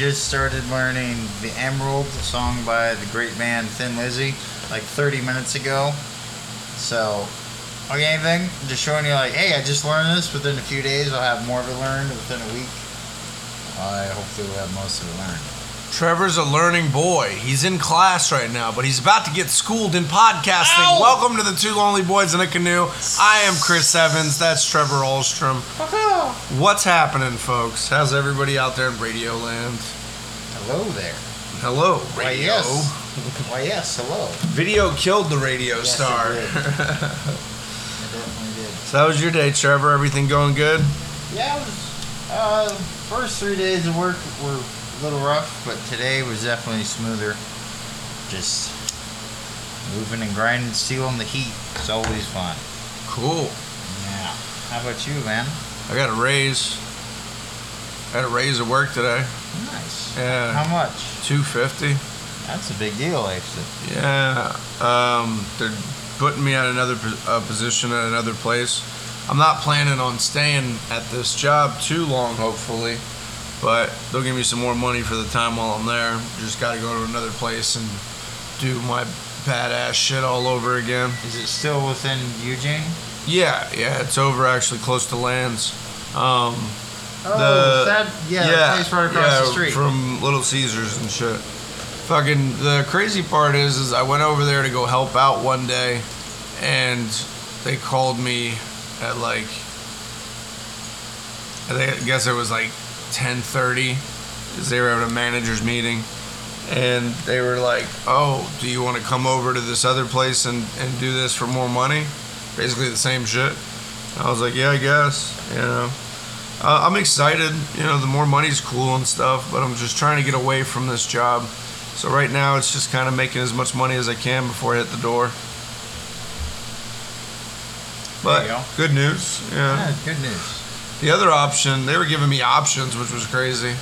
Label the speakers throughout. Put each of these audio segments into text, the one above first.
Speaker 1: just started learning the Emerald song by the great band Thin Lizzy like 30 minutes ago. So, okay, anything? Just showing you like, hey, I just learned this. Within a few days, I'll have more of it learned. Within a week, I hopefully will have most of it learned.
Speaker 2: Trevor's a learning boy. He's in class right now, but he's about to get schooled in podcasting.
Speaker 1: Ow!
Speaker 2: Welcome to the Two Lonely Boys in a Canoe. I am Chris Evans. That's Trevor Ahlstrom. What's happening, folks? How's everybody out there in Radio Land?
Speaker 1: Hello there.
Speaker 2: Hello,
Speaker 1: Why
Speaker 2: radio.
Speaker 1: yes. Why yes. Hello.
Speaker 2: Video killed the radio
Speaker 1: Yes, it did. I definitely did.
Speaker 2: so, how was your day, Trevor? Everything going good?
Speaker 1: Yeah, it was, uh, first three days of work were a little rough, but today was definitely smoother. Just moving and grinding steel in the heat. It's always fun.
Speaker 2: Cool.
Speaker 1: Yeah. How about you, man?
Speaker 2: I got a raise. I got a raise at work today.
Speaker 1: Nice.
Speaker 2: Yeah,
Speaker 1: How much?
Speaker 2: two fifty.
Speaker 1: That's a big deal, actually.
Speaker 2: Yeah, um, they're putting me at another uh, position at another place. I'm not planning on staying at this job too long, hopefully, but they'll give me some more money for the time while I'm there. Just got to go to another place and do my badass shit all over again.
Speaker 1: Is it still within Eugene?
Speaker 2: Yeah, yeah, it's over actually close to Lands. Um,
Speaker 1: Oh,
Speaker 2: The-
Speaker 1: that yeah, the place right across
Speaker 2: yeah,
Speaker 1: the street.
Speaker 2: from Little Caesars and shit. Fucking the crazy part is, is I went over there to go help out one day, and they called me at like, I guess it was like 10:30, because they were at a managers meeting, and they were like, "Oh, do you want to come over to this other place and and do this for more money?" Basically the same shit. I was like, "Yeah, I guess," you know. Uh, I'm excited. You know, the more money's cool and stuff, but I'm just trying to get away from this job. So right now, it's just kind of making as much money as I can before I hit the door. But
Speaker 1: go.
Speaker 2: good news. Yeah.
Speaker 1: Yeah, good news.
Speaker 2: The other option, they were giving me options, which was crazy.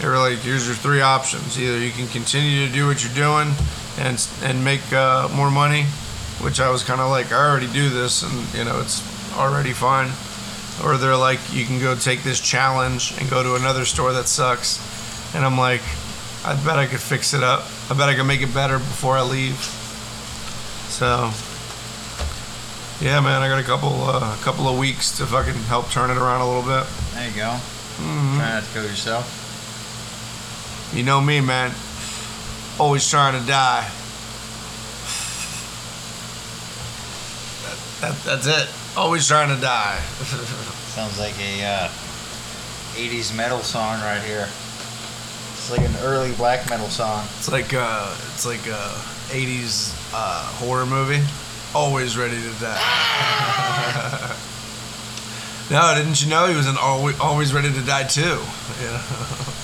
Speaker 2: They were like, "Here's your three options. Either you can continue to do what you're doing and and make uh, more money," which I was kind of like, "I already do this, and you know, it's already fine." Or they're like, "You can go take this challenge and go to another store that sucks," and I'm like, "I bet I could fix it up. I bet I could make it better before I leave." So. Yeah, man, I got a couple, uh, a couple of weeks to fucking help turn it around a little bit.
Speaker 1: There you go.
Speaker 2: Mhm.
Speaker 1: Try not to kill yourself.
Speaker 2: You know me, man. Always trying to die. That, that, that's it. Always trying to die.
Speaker 1: Sounds like a uh, 80s metal song right here. It's like an early black metal song.
Speaker 2: It's like uh, it's like a '80s uh, horror movie. Always ready to die. no, didn't you know he was an always, always ready to die too? Yeah.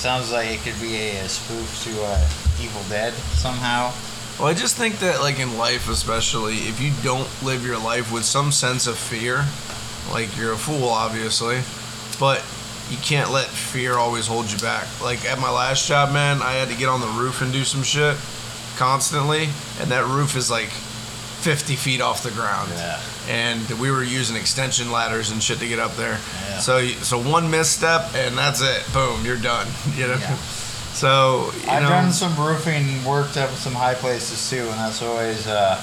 Speaker 1: Sounds like it could be a, a spoof to uh, Evil Dead somehow.
Speaker 2: Well, I just think that, like in life, especially, if you don't live your life with some sense of fear, like you're a fool, obviously, but you can't let fear always hold you back. Like at my last job, man, I had to get on the roof and do some shit constantly, and that roof is like 50 feet off the ground.
Speaker 1: Yeah.
Speaker 2: And we were using extension ladders and shit to get up there.
Speaker 1: Yeah.
Speaker 2: So, so one misstep, and that's it. Boom, you're done. You know.
Speaker 1: Yeah.
Speaker 2: So you
Speaker 1: I've
Speaker 2: know.
Speaker 1: done some roofing, worked up some high places too, and that's always uh,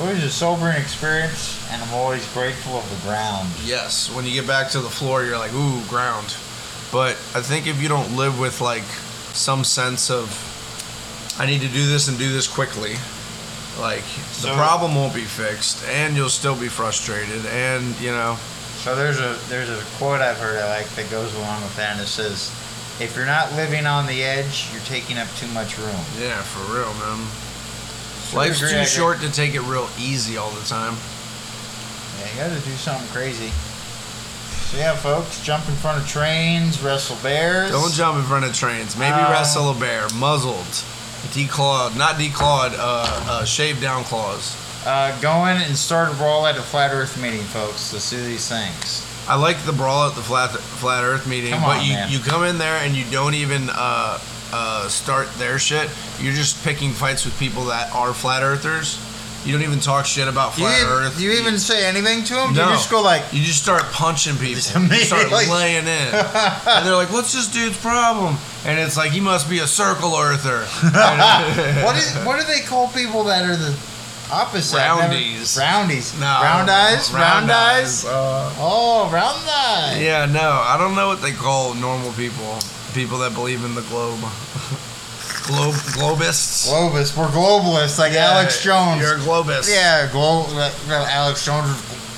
Speaker 1: always a sobering experience. And I'm always grateful of the ground.
Speaker 2: Yes, when you get back to the floor, you're like, ooh, ground. But I think if you don't live with like some sense of, I need to do this and do this quickly, like the problem won't be fixed, and you'll still be frustrated, and you know,
Speaker 1: So there's a there's a quote I've heard I like that goes along with that, and it says, "If you're not living on the edge, you're taking up too much room."
Speaker 2: yeah, for real, man.
Speaker 1: Sure
Speaker 2: Life's
Speaker 1: agree,
Speaker 2: too short to take it real easy all the time.
Speaker 1: Yeah, you got to do something crazy. So yeah, folks, jump in front of trains, wrestle bears.
Speaker 2: Don't jump in front of trains. Maybe
Speaker 1: Um,
Speaker 2: wrestle a bear, muzzled, declawed, not declawed, uh, uh, shaved down claws.
Speaker 1: Uh, go in and start a brawl at a flat Earth meeting, folks. Let's do these things.
Speaker 2: I like the brawl at the flat flat Earth meeting,
Speaker 1: Come
Speaker 2: but
Speaker 1: on,
Speaker 2: you
Speaker 1: man.
Speaker 2: you come in there and you don't even uh, uh, start their shit. You're just picking fights with people that are flat earthers, You don't even talk shit about
Speaker 1: Do you,
Speaker 2: flat Earth.
Speaker 1: you even say anything to them?
Speaker 2: No.
Speaker 1: you just go like,
Speaker 2: You just start punching people. You start laying in. and they're like, what's this dude's problem? And it's like, he must be a circle earther.
Speaker 1: what is what do they call people that are the opposite? I've never-
Speaker 2: Roundies.
Speaker 1: Roundies.
Speaker 2: No,
Speaker 1: round eyes. Round, eyes.
Speaker 2: Uh,
Speaker 1: Oh, round eyes.
Speaker 2: yeah, no, I don't know what they call normal people. People that believe in the globe. Globe globists.
Speaker 1: Globus. We're globalists, like
Speaker 2: Yeah,
Speaker 1: Alex Jones.
Speaker 2: You're a globist.
Speaker 1: yeah, glo- Alex Jones.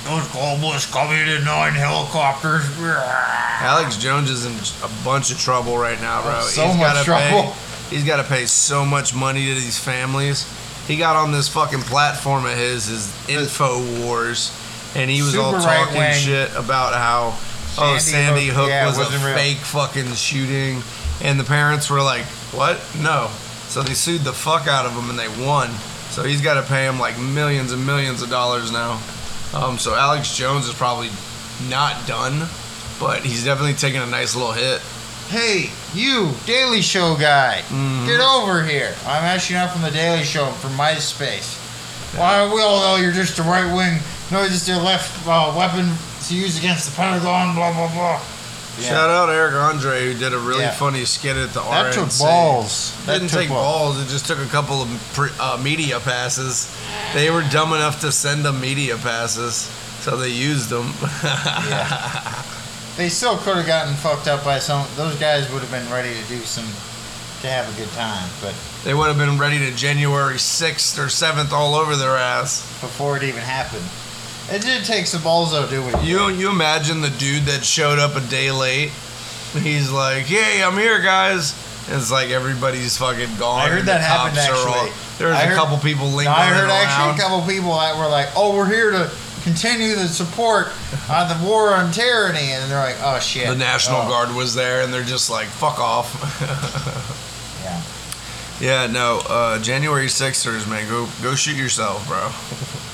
Speaker 1: Those globalists coming in nine helicopters.
Speaker 2: Alex Jones is in a bunch of trouble right now, bro.
Speaker 1: Oh, so
Speaker 2: he's
Speaker 1: much trouble.
Speaker 2: Pay, he's got to pay so much money to these families. He got on this fucking platform of his, his Info Wars, and he was all talking
Speaker 1: right-wing.
Speaker 2: shit about how oh
Speaker 1: Sandy
Speaker 2: Sandy
Speaker 1: Hook,
Speaker 2: Hook
Speaker 1: yeah,
Speaker 2: was a
Speaker 1: real.
Speaker 2: fake fucking shooting, and the parents were like, "What? No." So they sued the fuck out of him, and they won. So he's got to pay him like millions and millions of dollars now. Um, so Alex Jones is probably not done, but he's definitely taking a nice little hit.
Speaker 1: Hey, you, Daily Show guy,
Speaker 2: Mhm.
Speaker 1: get over here. I'm actually not from the Daily Show, I'm from MySpace. Why, we all know you're just a right wing, no, just a left uh, weapon to use against the Pentagon, blah, blah, blah. Yeah.
Speaker 2: Shout out to Eric Andre who did a really
Speaker 1: Yeah.
Speaker 2: funny skit at the
Speaker 1: That
Speaker 2: RNC.
Speaker 1: took balls.
Speaker 2: It
Speaker 1: That
Speaker 2: didn't
Speaker 1: took
Speaker 2: take balls. It just took a couple of pre, uh, media passes. They were dumb enough to send them media passes, so they used them.
Speaker 1: Yeah. They still could have gotten fucked up by some. Those guys would have been ready to do some, to have a good time, but
Speaker 2: they would have been ready to January 6th or 7th all over their ass.
Speaker 1: before it even happened. It did take some balls though, do we?
Speaker 2: You you imagine the dude that showed up a day late? He's like, "Hey, I'm here, guys." And it's like everybody's fucking gone.
Speaker 1: I heard that happened,
Speaker 2: cops are all-
Speaker 1: actually.
Speaker 2: There's a
Speaker 1: heard-
Speaker 2: couple people lingering
Speaker 1: No, I heard actually a couple people that were like, "Oh, we're here to continue the support on the war on tyranny," and they're like, "Oh shit."
Speaker 2: the National
Speaker 1: Oh,
Speaker 2: Guard was there, and they're just like, "Fuck off."
Speaker 1: Yeah.
Speaker 2: yeah, no. Uh, January Sixers, man, go go shoot yourself, bro.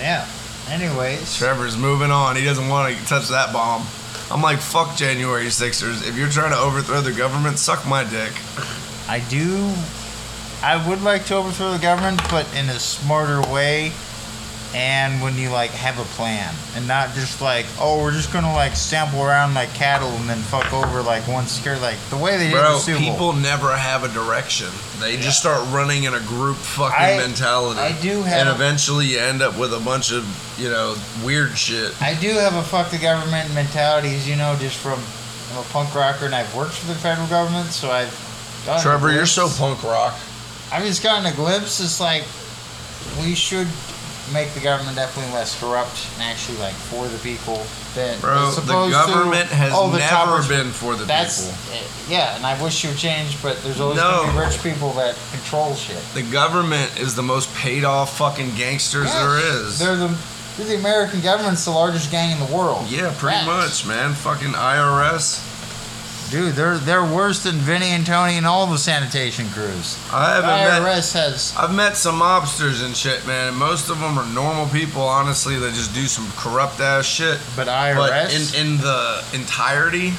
Speaker 1: Yeah. Anyways,
Speaker 2: Trevor's moving on. He doesn't want to touch that bomb. I'm like, fuck January Sixers. If you're trying to overthrow the government, suck my dick.
Speaker 1: I do. I would like to overthrow the government, but in a smarter way. And when you like have a plan, and not just like, oh, we're just gonna like sample around like cattle and then fuck over like one secure, like the way they did the Super Bowl.
Speaker 2: people never have a direction. They
Speaker 1: Yeah.
Speaker 2: just start running in a group fucking
Speaker 1: I-
Speaker 2: mentality.
Speaker 1: I do have-
Speaker 2: And eventually you end up with a bunch of, you know, weird shit.
Speaker 1: I do have a fuck the government mentality, as you know, just from I'm a punk rocker and I've worked for the federal government, so I've. a
Speaker 2: Trevor, you're so punk rock.
Speaker 1: I've just gotten a glimpse. It's like we should make the government definitely less corrupt and actually like for the people. That
Speaker 2: Bro, the government
Speaker 1: to,
Speaker 2: has
Speaker 1: oh, the
Speaker 2: never been for the
Speaker 1: That's
Speaker 2: people.
Speaker 1: eh, yeah, and I wish it would change, but there's always
Speaker 2: No.
Speaker 1: gonna be rich people that control shit.
Speaker 2: The government is the most paid off fucking gangsters
Speaker 1: Yes,
Speaker 2: there is.
Speaker 1: They're the the American government's the largest gang in the world.
Speaker 2: Yeah, pretty
Speaker 1: Facts.
Speaker 2: much, man. Fucking IRS.
Speaker 1: Dude, they're they're worse than Vinny and Tony and all the sanitation crews.
Speaker 2: I haven't met.
Speaker 1: IRS has
Speaker 2: I've met some mobsters and shit, man. and Most of them are normal people, honestly, They just do some corrupt ass shit.
Speaker 1: but IRS
Speaker 2: But in in the entirety,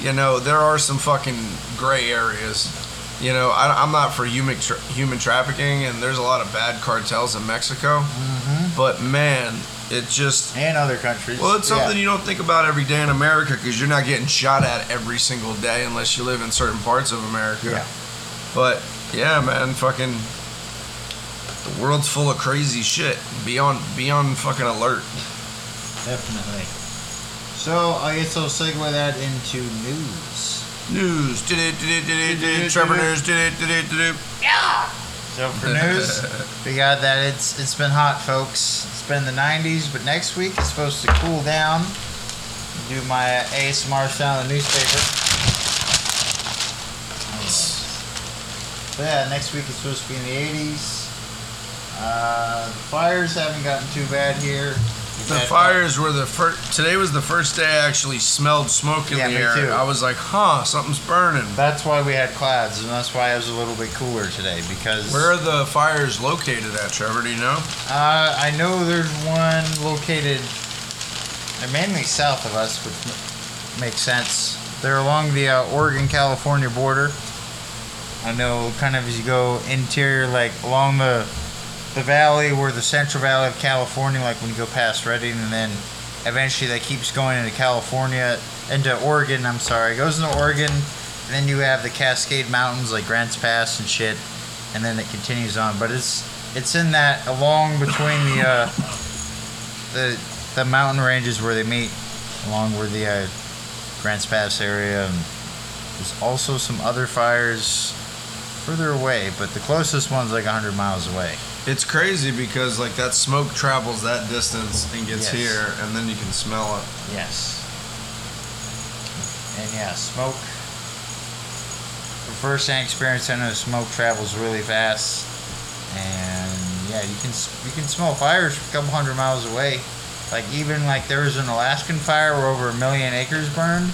Speaker 2: you know, there are some fucking gray areas. You know, I, I'm not for human tra- human trafficking, and there's a lot of bad cartels in Mexico.
Speaker 1: Mhm.
Speaker 2: But man, it just
Speaker 1: and other countries.
Speaker 2: well, it's
Speaker 1: Yeah.
Speaker 2: something you don't think about every day in America because you're not getting shot at every single day unless you live in certain parts of America.
Speaker 1: Yeah.
Speaker 2: But yeah, man, fucking the world's full of crazy shit. Be on be on fucking alert.
Speaker 1: Definitely. So I guess I'll segue that into news.
Speaker 2: News. Did it, did it, did it, did it. Trevor news. Did it, did it, did it.
Speaker 1: So for news, we got that it's it's been hot, folks. It's been the 90s, but next week it's supposed to cool down. Do my ASMR sound of the newspaper. But yeah, next week it's supposed to be in the 80s. Uh, the fires haven't gotten too bad here.
Speaker 2: The fires were the first. Today was the first day I actually smelled smoke in
Speaker 1: Yeah,
Speaker 2: the
Speaker 1: me
Speaker 2: air.
Speaker 1: too.
Speaker 2: I was like, huh, something's burning.
Speaker 1: That's why we had clouds, and that's why it was a little bit cooler today because.
Speaker 2: Where are the fires located at, Trevor? Do you know?
Speaker 1: Uh, I know there's one located. They're mainly south of us, which m- makes sense. They're along the uh, Oregon-California border. I know, kind of as you go interior, like along the the valley where the Central Valley of California, like when you go past Redding, and then eventually that keeps going into California, into Oregon. I'm sorry, it goes into Oregon, and then you have the Cascade Mountains like Grants Pass and shit, and then it continues on. But it's it's in that along between the uh, the the mountain ranges where they meet, along where the uh, Grants Pass area, and there's also some other fires further away, but the closest one's like 100 miles away.
Speaker 2: It's crazy because like that smoke travels that distance and gets
Speaker 1: Yes.
Speaker 2: here, and then you can smell it.
Speaker 1: Yes. And yeah, smoke. The first hand experience, I know smoke travels really fast, and yeah, you can you can smell fires a couple hundred miles away. Like even like there was an Alaskan fire where over a million acres burned,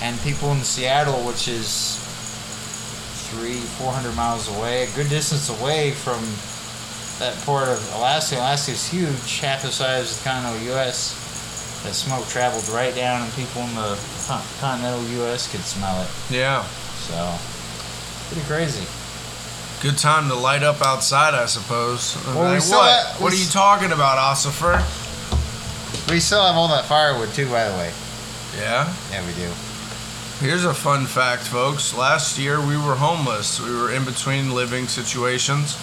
Speaker 1: and people in Seattle, which is three four hundred miles away, a good distance away from that port of Alaska. Alaska's huge, half the size of the continental U.S that smoke traveled right down and people in the continental U.S. could smell it.
Speaker 2: Yeah,
Speaker 1: So, pretty crazy.
Speaker 2: good time to light up outside, I suppose.
Speaker 1: Well, we still
Speaker 2: what?
Speaker 1: have-
Speaker 2: what are you talking about, Ossifer?
Speaker 1: We still have all that firewood too, by the way.
Speaker 2: Yeah.
Speaker 1: Yeah, we do.
Speaker 2: Here's a fun fact, folks. Last year we were homeless. We were in between living situations,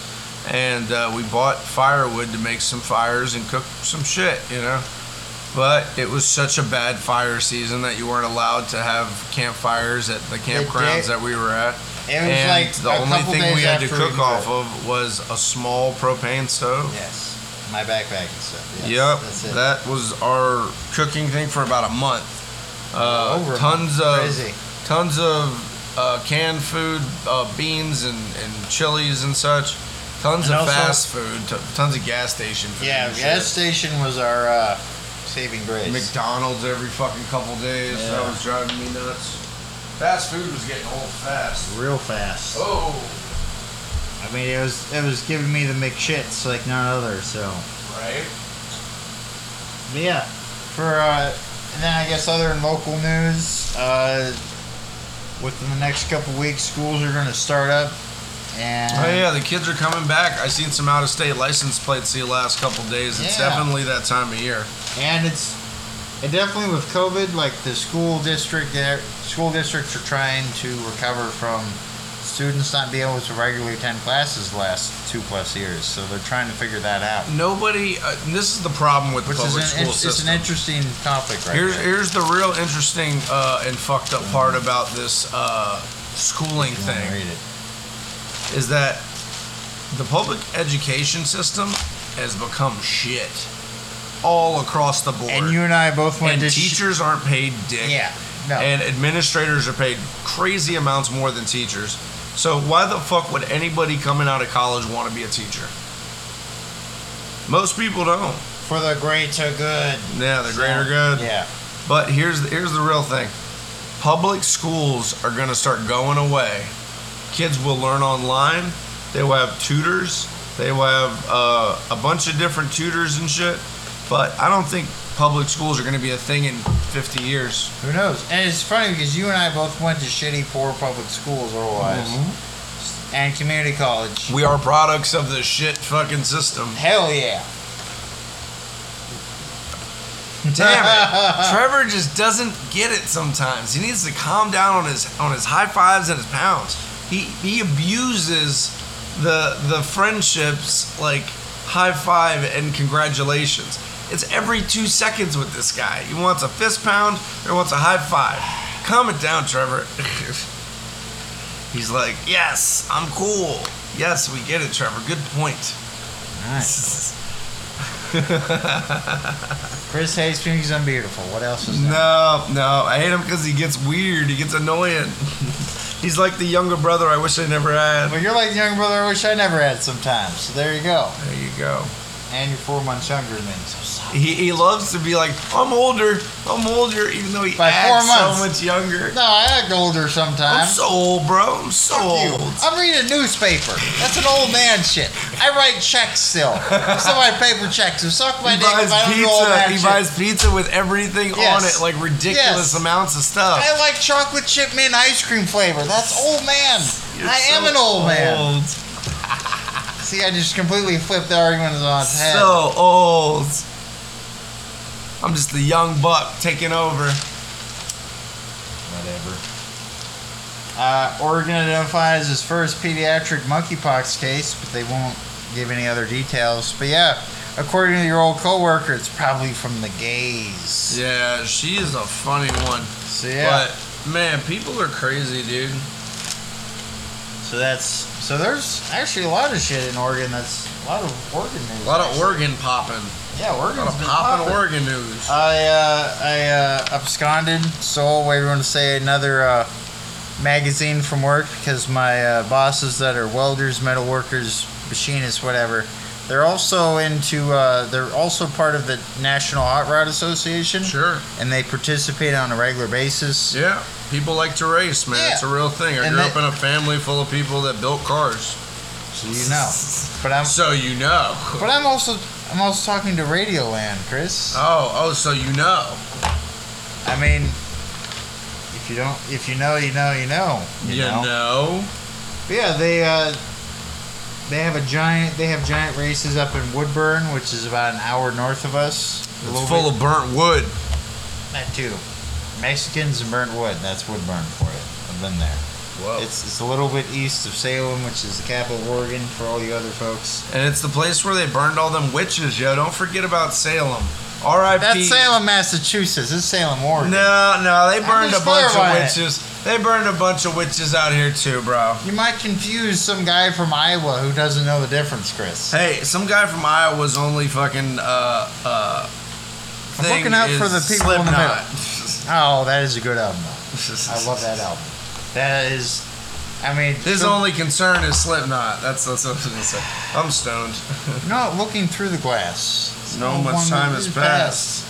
Speaker 2: and uh, we bought firewood to make some fires and cook some shit, you know. But it was such a bad fire season that you weren't allowed to have campfires at the campgrounds that we were at.
Speaker 1: It was
Speaker 2: and
Speaker 1: like
Speaker 2: the only thing we had to cook off of was a small propane stove.
Speaker 1: Yes, my backpack and stuff. Yes,
Speaker 2: yep, that was our cooking thing for about a month. Uh,
Speaker 1: Over
Speaker 2: tons of
Speaker 1: Crazy.
Speaker 2: tons of uh, canned food, uh, beans and, and chilies and such. Tons
Speaker 1: And
Speaker 2: of
Speaker 1: also-
Speaker 2: fast food, t- tons of gas station food.
Speaker 1: Yeah,
Speaker 2: and
Speaker 1: gas station was our uh, saving grace.
Speaker 2: McDonald's every fucking couple days. That was driving me nuts. Fast food was getting old fast.
Speaker 1: Real fast.
Speaker 2: Oh,
Speaker 1: I mean, it was it was giving me the McShits like none other. So,
Speaker 2: right.
Speaker 1: but yeah, for uh, and then I guess other than local news, uh, within the next couple weeks, schools are going to start up, and
Speaker 2: Oh yeah, the kids are coming back. I seen some out of state license plates the last couple days. It's
Speaker 1: Yeah.
Speaker 2: definitely that time of year.
Speaker 1: and it's and definitely with COVID, like the school district, school districts are trying to recover from students not being able to regularly attend classes the last two plus years. So they're trying to figure that out,
Speaker 2: Nobody. Uh, this is the problem with the
Speaker 1: which is
Speaker 2: public
Speaker 1: an,
Speaker 2: school
Speaker 1: it's, it's an interesting topic right
Speaker 2: Here's
Speaker 1: there.
Speaker 2: here's the real interesting uh, and fucked up part about this uh, schooling thing
Speaker 1: read it.
Speaker 2: Is that the public education system has become shit all across the board.
Speaker 1: And you and I both went
Speaker 2: And
Speaker 1: to sh-
Speaker 2: teachers aren't paid dick.
Speaker 1: Yeah, no.
Speaker 2: And administrators are paid crazy amounts more than teachers. So why the fuck would anybody coming out of college want to be a teacher? Most people don't.
Speaker 1: for the greater good.
Speaker 2: Yeah, the greater good.
Speaker 1: Yeah.
Speaker 2: But here's the, here's the real thing. Public schools are going to start going away. Kids will learn online. They will have tutors. They will have uh, a bunch of different tutors and shit. But I don't think public schools are going to be a thing in 50 years.
Speaker 1: Who knows? And it's funny because you and I both went to shitty, poor public schools otherwise, and community college.
Speaker 2: We are products of the shit fucking system.
Speaker 1: Hell yeah.
Speaker 2: Damn it. Trevor just doesn't get it sometimes. He needs to calm down on his on his high fives and his pounds. He he abuses the the friendships like high five and congratulations. It's every two seconds with this guy. He wants a fist pound or wants a high five. Calm it down, Trevor. He's like, yes, I'm cool. Yes, we get it, Trevor. Good point.
Speaker 1: Nice. Chris hates me because I'm beautiful. What else is there?
Speaker 2: No, no, I hate him because he gets weird. He gets annoying. He's like the younger brother I wish I never had.
Speaker 1: Well, you're like the younger brother I wish I never had sometimes. So there you go.
Speaker 2: There you go.
Speaker 1: And you're four months younger than me. So.
Speaker 2: He, he loves to be like, I'm older, I'm older, even though he
Speaker 1: By four
Speaker 2: acts so much younger.
Speaker 1: No, I act older sometimes.
Speaker 2: I'm so old, bro. I'm so
Speaker 1: Fuck you.
Speaker 2: old.
Speaker 1: I'm reading a newspaper. That's an old man shit. I write checks still. Somebody paper checks. So suck my
Speaker 2: He
Speaker 1: dick if
Speaker 2: buys
Speaker 1: I old
Speaker 2: pizza.
Speaker 1: man
Speaker 2: He
Speaker 1: shit.
Speaker 2: buys pizza with everything on it, like ridiculous
Speaker 1: Yes.
Speaker 2: amounts of stuff.
Speaker 1: I like chocolate chip mint ice cream flavor. That's old man.
Speaker 2: You're
Speaker 1: I am an old man. See, I just completely flipped the argument on its head.
Speaker 2: So old. I'm just the young buck taking over.
Speaker 1: Whatever. Uh, Oregon identifies its first pediatric monkeypox case, but they won't give any other details. But yeah, according to your old coworker, it's probably from the gays.
Speaker 2: Yeah, she is a funny one.
Speaker 1: So yeah.
Speaker 2: But man, people are crazy, dude.
Speaker 1: So that's so there's actually a lot of shit in Oregon. That's a lot of Oregon news.
Speaker 2: A lot of
Speaker 1: actually.
Speaker 2: Oregon popping.
Speaker 1: Yeah,
Speaker 2: A lot
Speaker 1: Oregon's
Speaker 2: of
Speaker 1: been
Speaker 2: popping
Speaker 1: popping.
Speaker 2: Oregon news.
Speaker 1: I uh, I uh, absconded, stole, whatever you want to say, another uh, magazine from work because my uh, bosses that are welders, metal workers, machinists, whatever, they're also into. Uh, they're also part of the National Hot Rod Association,
Speaker 2: Sure.
Speaker 1: and they participate on a regular basis.
Speaker 2: Yeah. People like to race, man.
Speaker 1: Yeah.
Speaker 2: It's a real thing. I
Speaker 1: And
Speaker 2: grew
Speaker 1: they-
Speaker 2: up in a family full of people that built cars.
Speaker 1: So you know, but I'm
Speaker 2: So you know.
Speaker 1: but I'm also I'm also talking to Radioland, Chris.
Speaker 2: Oh, oh, so you know.
Speaker 1: I mean. If you don't, if you know, you know, you know.
Speaker 2: You, know.
Speaker 1: But yeah, they uh, they have a giant. They have giant races up in Woodburn, which is about an hour north of us.
Speaker 2: It's full of burnt wood.
Speaker 1: that too. Mexicans and burnt wood. That's Woodburn for you. I've been there.
Speaker 2: Whoa.
Speaker 1: It's it's a little bit east of Salem, which is the capital of Oregon. For all you other folks,
Speaker 2: and it's the place where they burned all them witches, yo. Don't forget about Salem. R.I.P.
Speaker 1: that's Salem, Massachusetts. Is Salem, Oregon.
Speaker 2: No, no, they burned a bunch of
Speaker 1: clarifying it.
Speaker 2: witches. They burned a bunch of witches out here too, bro.
Speaker 1: You might confuse some guy from Iowa who doesn't know the difference, Chris.
Speaker 2: Hey, some guy from Iowa Iowa's only fucking uh uh.
Speaker 1: I'm looking out for the people in the
Speaker 2: Slipknot.
Speaker 1: Oh, that is a good album. I love that album. That is, I mean,
Speaker 2: His
Speaker 1: so-
Speaker 2: only concern is Slipknot. That's that's what I was gonna say. I'm stoned.
Speaker 1: Not looking through the glass.
Speaker 2: No much time
Speaker 1: is
Speaker 2: has passed.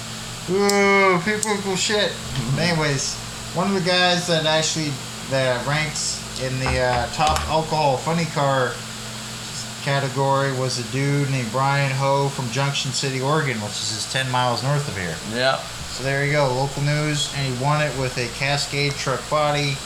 Speaker 1: Ooh, people cool shit. Anyways, one of the guys that actually that ranks in the uh, top alcohol funny car category was a dude named Brian Ho from Junction City, Oregon, which is just 10 miles north of here.
Speaker 2: Yeah.
Speaker 1: So there you go, local news, and he won it with a Cascade truck body,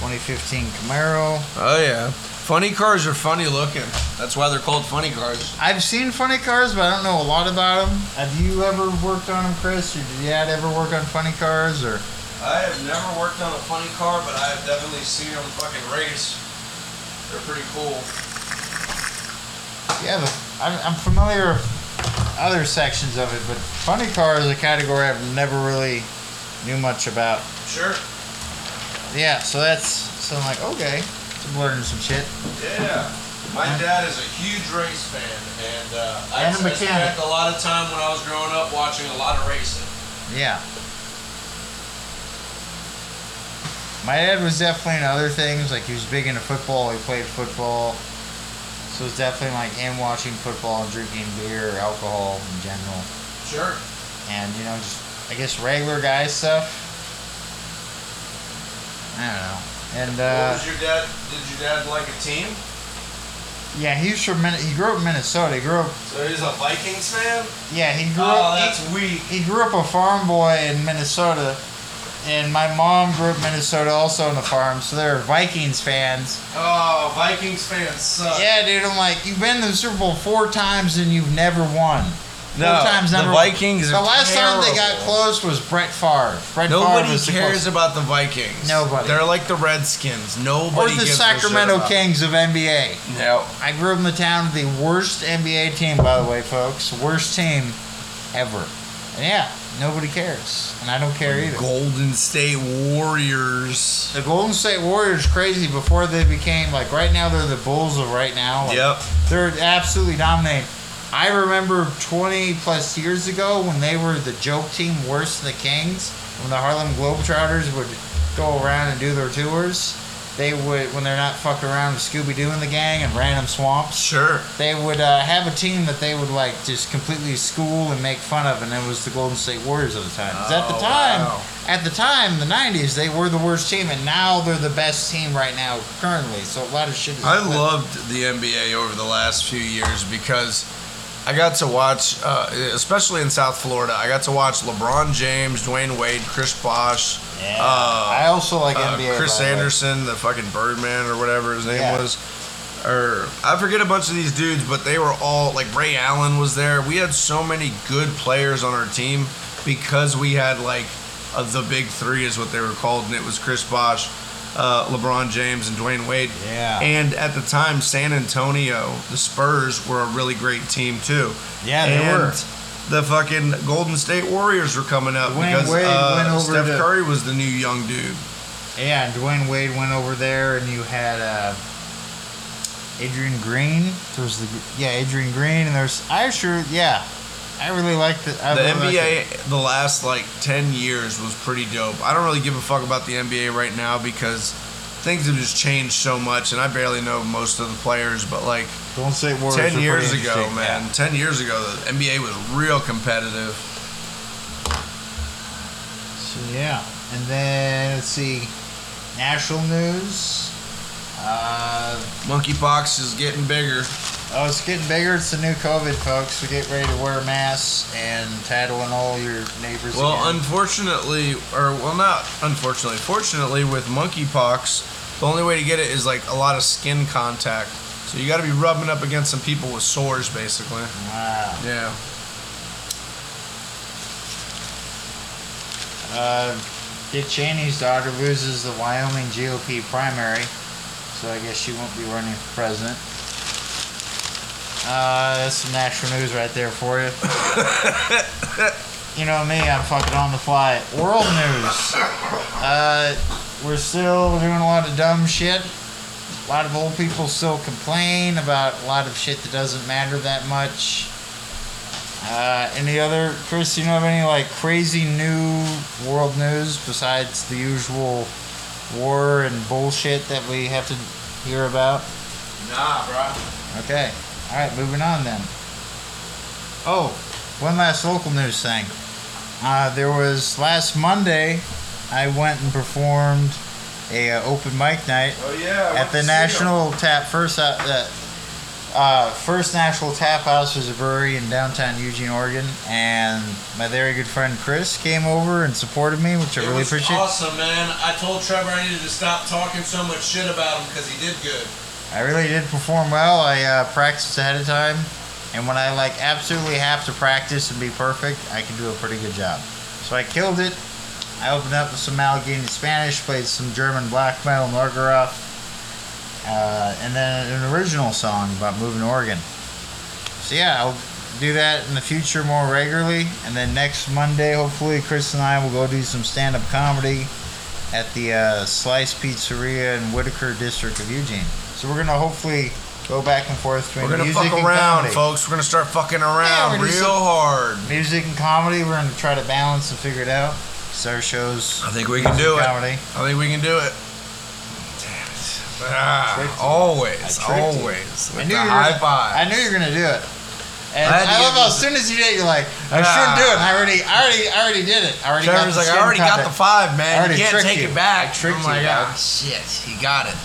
Speaker 1: 2015 Camaro.
Speaker 2: Oh yeah. Funny cars are funny looking. That's why they're called funny cars.
Speaker 1: I've seen funny cars, but I don't know a lot about them. Have you ever worked on them, Chris? Or did your dad ever work on funny cars? Or
Speaker 2: I have never worked on a funny car, but I have definitely seen them fucking race. They're pretty cool.
Speaker 1: yeah, the, I'm, I'm familiar with other sections of it, but funny car is a category I've never really knew much about.
Speaker 2: Sure.
Speaker 1: Yeah, so that's so I'm like okay, I'm learning some shit.
Speaker 2: Yeah. My dad is a huge race fan, and uh, I,
Speaker 1: And a
Speaker 2: spent a lot of time when I was growing up watching a lot of racing.
Speaker 1: Yeah. My dad was definitely into other things, like he was big into football, he played football. So it's definitely like him watching football and drinking beer or alcohol in general.
Speaker 2: Sure.
Speaker 1: And, you know, just, I guess, regular guy stuff. I don't know. And, uh,
Speaker 2: was your dad? Did your dad like a team?
Speaker 1: yeah, he's from, Min- he grew up in Minnesota. He grew up,
Speaker 2: So he's a Vikings fan.
Speaker 1: yeah, he grew
Speaker 2: Oh,
Speaker 1: up, he-
Speaker 2: weak.
Speaker 1: he grew up a farm boy in Minnesota, and my mom grew up in Minnesota also on the farm, so they're Vikings fans.
Speaker 2: Oh, Vikings fans suck.
Speaker 1: Yeah, dude, I'm like, you've been to the Super Bowl four times and you've never won.
Speaker 2: No,
Speaker 1: times
Speaker 2: the Vikings
Speaker 1: The
Speaker 2: are
Speaker 1: last time they got
Speaker 2: terrible.
Speaker 1: close was Brett Favre. Brett Favre
Speaker 2: Nobody
Speaker 1: was the
Speaker 2: cares about the Vikings.
Speaker 1: Nobody.
Speaker 2: They're like the Redskins. Nobody
Speaker 1: Or the
Speaker 2: gives a
Speaker 1: Sacramento
Speaker 2: shit about
Speaker 1: Kings of NBA.
Speaker 2: No.
Speaker 1: I grew up in the town of the worst NBA team, by the way, folks. Worst team ever. And yeah, nobody cares. And I don't care either.
Speaker 2: Golden State Warriors.
Speaker 1: The Golden State Warriors crazy before they became like right now they're the Bulls of right now. Like,
Speaker 2: Yep.
Speaker 1: They're absolutely dominating. I remember 20 plus years ago when they were the joke team worse than the Kings, when the Harlem Globetrotters would go around and do their tours. They would, when they're not fucking around with Scooby Doo and the gang and random swamps,
Speaker 2: Sure.
Speaker 1: they would uh, have a team that they would like just completely school and make fun of, and it was the Golden State Warriors at the time. 'Cause at the
Speaker 2: Oh,
Speaker 1: time,
Speaker 2: wow.
Speaker 1: at the time, the '90s, they were the worst team, and now they're the best team right now currently. So a lot of shit. Is
Speaker 2: I loved the NBA over the last few years because I got to watch, uh, especially in South Florida, I got to watch LeBron James, Dwyane Wade, Chris Bosh,
Speaker 1: Yeah.
Speaker 2: uh,
Speaker 1: I also like
Speaker 2: uh,
Speaker 1: NBA.
Speaker 2: Chris
Speaker 1: by the.
Speaker 2: Andersen, the fucking Birdman or whatever his name
Speaker 1: Yeah.
Speaker 2: was. or I forget a bunch of these dudes, but they were all like Ray Allen was there. We had so many good players on our team because we had like uh, the big three is what they were called, and it was Chris Bosh, uh, LeBron James, and Dwyane Wade.
Speaker 1: Yeah.
Speaker 2: And at the time, San Antonio, the Spurs were a really great team too.
Speaker 1: Yeah, they
Speaker 2: and
Speaker 1: were.
Speaker 2: The fucking Golden State Warriors were coming up
Speaker 1: Dwayne
Speaker 2: because
Speaker 1: Wade
Speaker 2: uh, Steph
Speaker 1: to-
Speaker 2: Curry was the new young dude.
Speaker 1: Yeah, and Dwyane Wade went over there, and you had uh, Adrian Green. There was the yeah Adrian Green, and there's I sure yeah, I really liked it. I
Speaker 2: the
Speaker 1: really liked it.
Speaker 2: NBA, the last like 10 years was pretty dope. I don't really give a fuck about the NBA right now because things have just changed so much, and I barely know most of the players, but like
Speaker 1: Golden State Warriors.
Speaker 2: 10 years ago,
Speaker 1: interesting,
Speaker 2: man, 10 years ago, the NBA was real competitive.
Speaker 1: So yeah, and then let's see, national news. Uh,
Speaker 2: Monkeypox is getting bigger.
Speaker 1: Oh, it's getting bigger. It's the new COVID, folks. We get ready to wear masks and tattle on all your neighbors.
Speaker 2: Well,
Speaker 1: again.
Speaker 2: unfortunately, or well, not unfortunately, fortunately, with monkeypox, the only way to get it is like a lot of skin contact. So you got to be rubbing up against some people with sores, basically.
Speaker 1: wow.
Speaker 2: Yeah.
Speaker 1: Uh, Dick Cheney's daughter loses the Wyoming GOP primary, so I guess she won't be running for president. Uh, that's some national news right there for you. you know me, I'm fucking on the fly. World news. Uh, we're still doing a lot of dumb shit. A lot of old people still complain about a lot of shit that doesn't matter that much. Uh, any other, Chris? You know of any like crazy new world news besides the usual war and bullshit that we have to hear about?
Speaker 2: Nah, bro.
Speaker 1: Okay. All right, moving on then. Oh, one last local news thing. Uh, there was last Monday. I went and performed a uh, open mic night
Speaker 2: Oh yeah.
Speaker 1: at the National Tap First uh, uh, First National Tap House was a brewery in downtown Eugene, Oregon, and my very good friend Chris came over and supported me, which I
Speaker 3: It
Speaker 1: really appreciate.
Speaker 3: awesome, man. I told Trevor I needed to stop talking so much shit about him because he did good.
Speaker 1: I really did perform well. I uh, practiced ahead of time, and when I like absolutely have to practice and be perfect, I can do a pretty good job. So I killed it. I opened up with some Allegheny Spanish, played some German black metal, Nargaroth, uh, and then an original song about moving to Oregon. So yeah, I'll do that in the future more regularly, and then next Monday, hopefully, Chris and I will go do some stand-up comedy at the uh, Slice Pizzeria in Whiteaker District of Eugene. So we're gonna hopefully go back and forth between
Speaker 2: We're gonna
Speaker 1: music
Speaker 2: fuck
Speaker 1: and
Speaker 2: around,
Speaker 1: comedy.
Speaker 2: folks. We're gonna start fucking around
Speaker 1: we're
Speaker 2: real
Speaker 1: just-
Speaker 2: hard.
Speaker 1: Music and comedy, we're gonna try to balance and figure it out. It's our shows.
Speaker 2: I think we can
Speaker 1: music
Speaker 2: do it.
Speaker 1: Comedy.
Speaker 2: I think we can do it. Damn it. Ah,
Speaker 1: tricked you.
Speaker 2: always,
Speaker 1: I tricked you.
Speaker 2: always.
Speaker 1: I
Speaker 2: With
Speaker 1: knew
Speaker 2: the
Speaker 1: you were
Speaker 2: high
Speaker 1: gonna,
Speaker 2: five.
Speaker 1: I knew you were gonna do it. And
Speaker 2: I had to
Speaker 1: I,
Speaker 2: give
Speaker 1: love how
Speaker 2: you
Speaker 1: as soon as you did, it, you're like, I
Speaker 2: Ah.
Speaker 1: shouldn't do it. I already, I already, I already did it. I already
Speaker 2: Trevor's
Speaker 1: got the
Speaker 2: like, I
Speaker 1: skin
Speaker 2: already got the
Speaker 1: contact."
Speaker 2: five,
Speaker 1: I
Speaker 2: man.
Speaker 1: already
Speaker 2: You can't
Speaker 1: tricked
Speaker 2: take
Speaker 1: you.
Speaker 2: it back.
Speaker 1: I tricked
Speaker 2: I'm
Speaker 1: you,
Speaker 2: like,
Speaker 1: dog.
Speaker 2: ah, shit, he got it.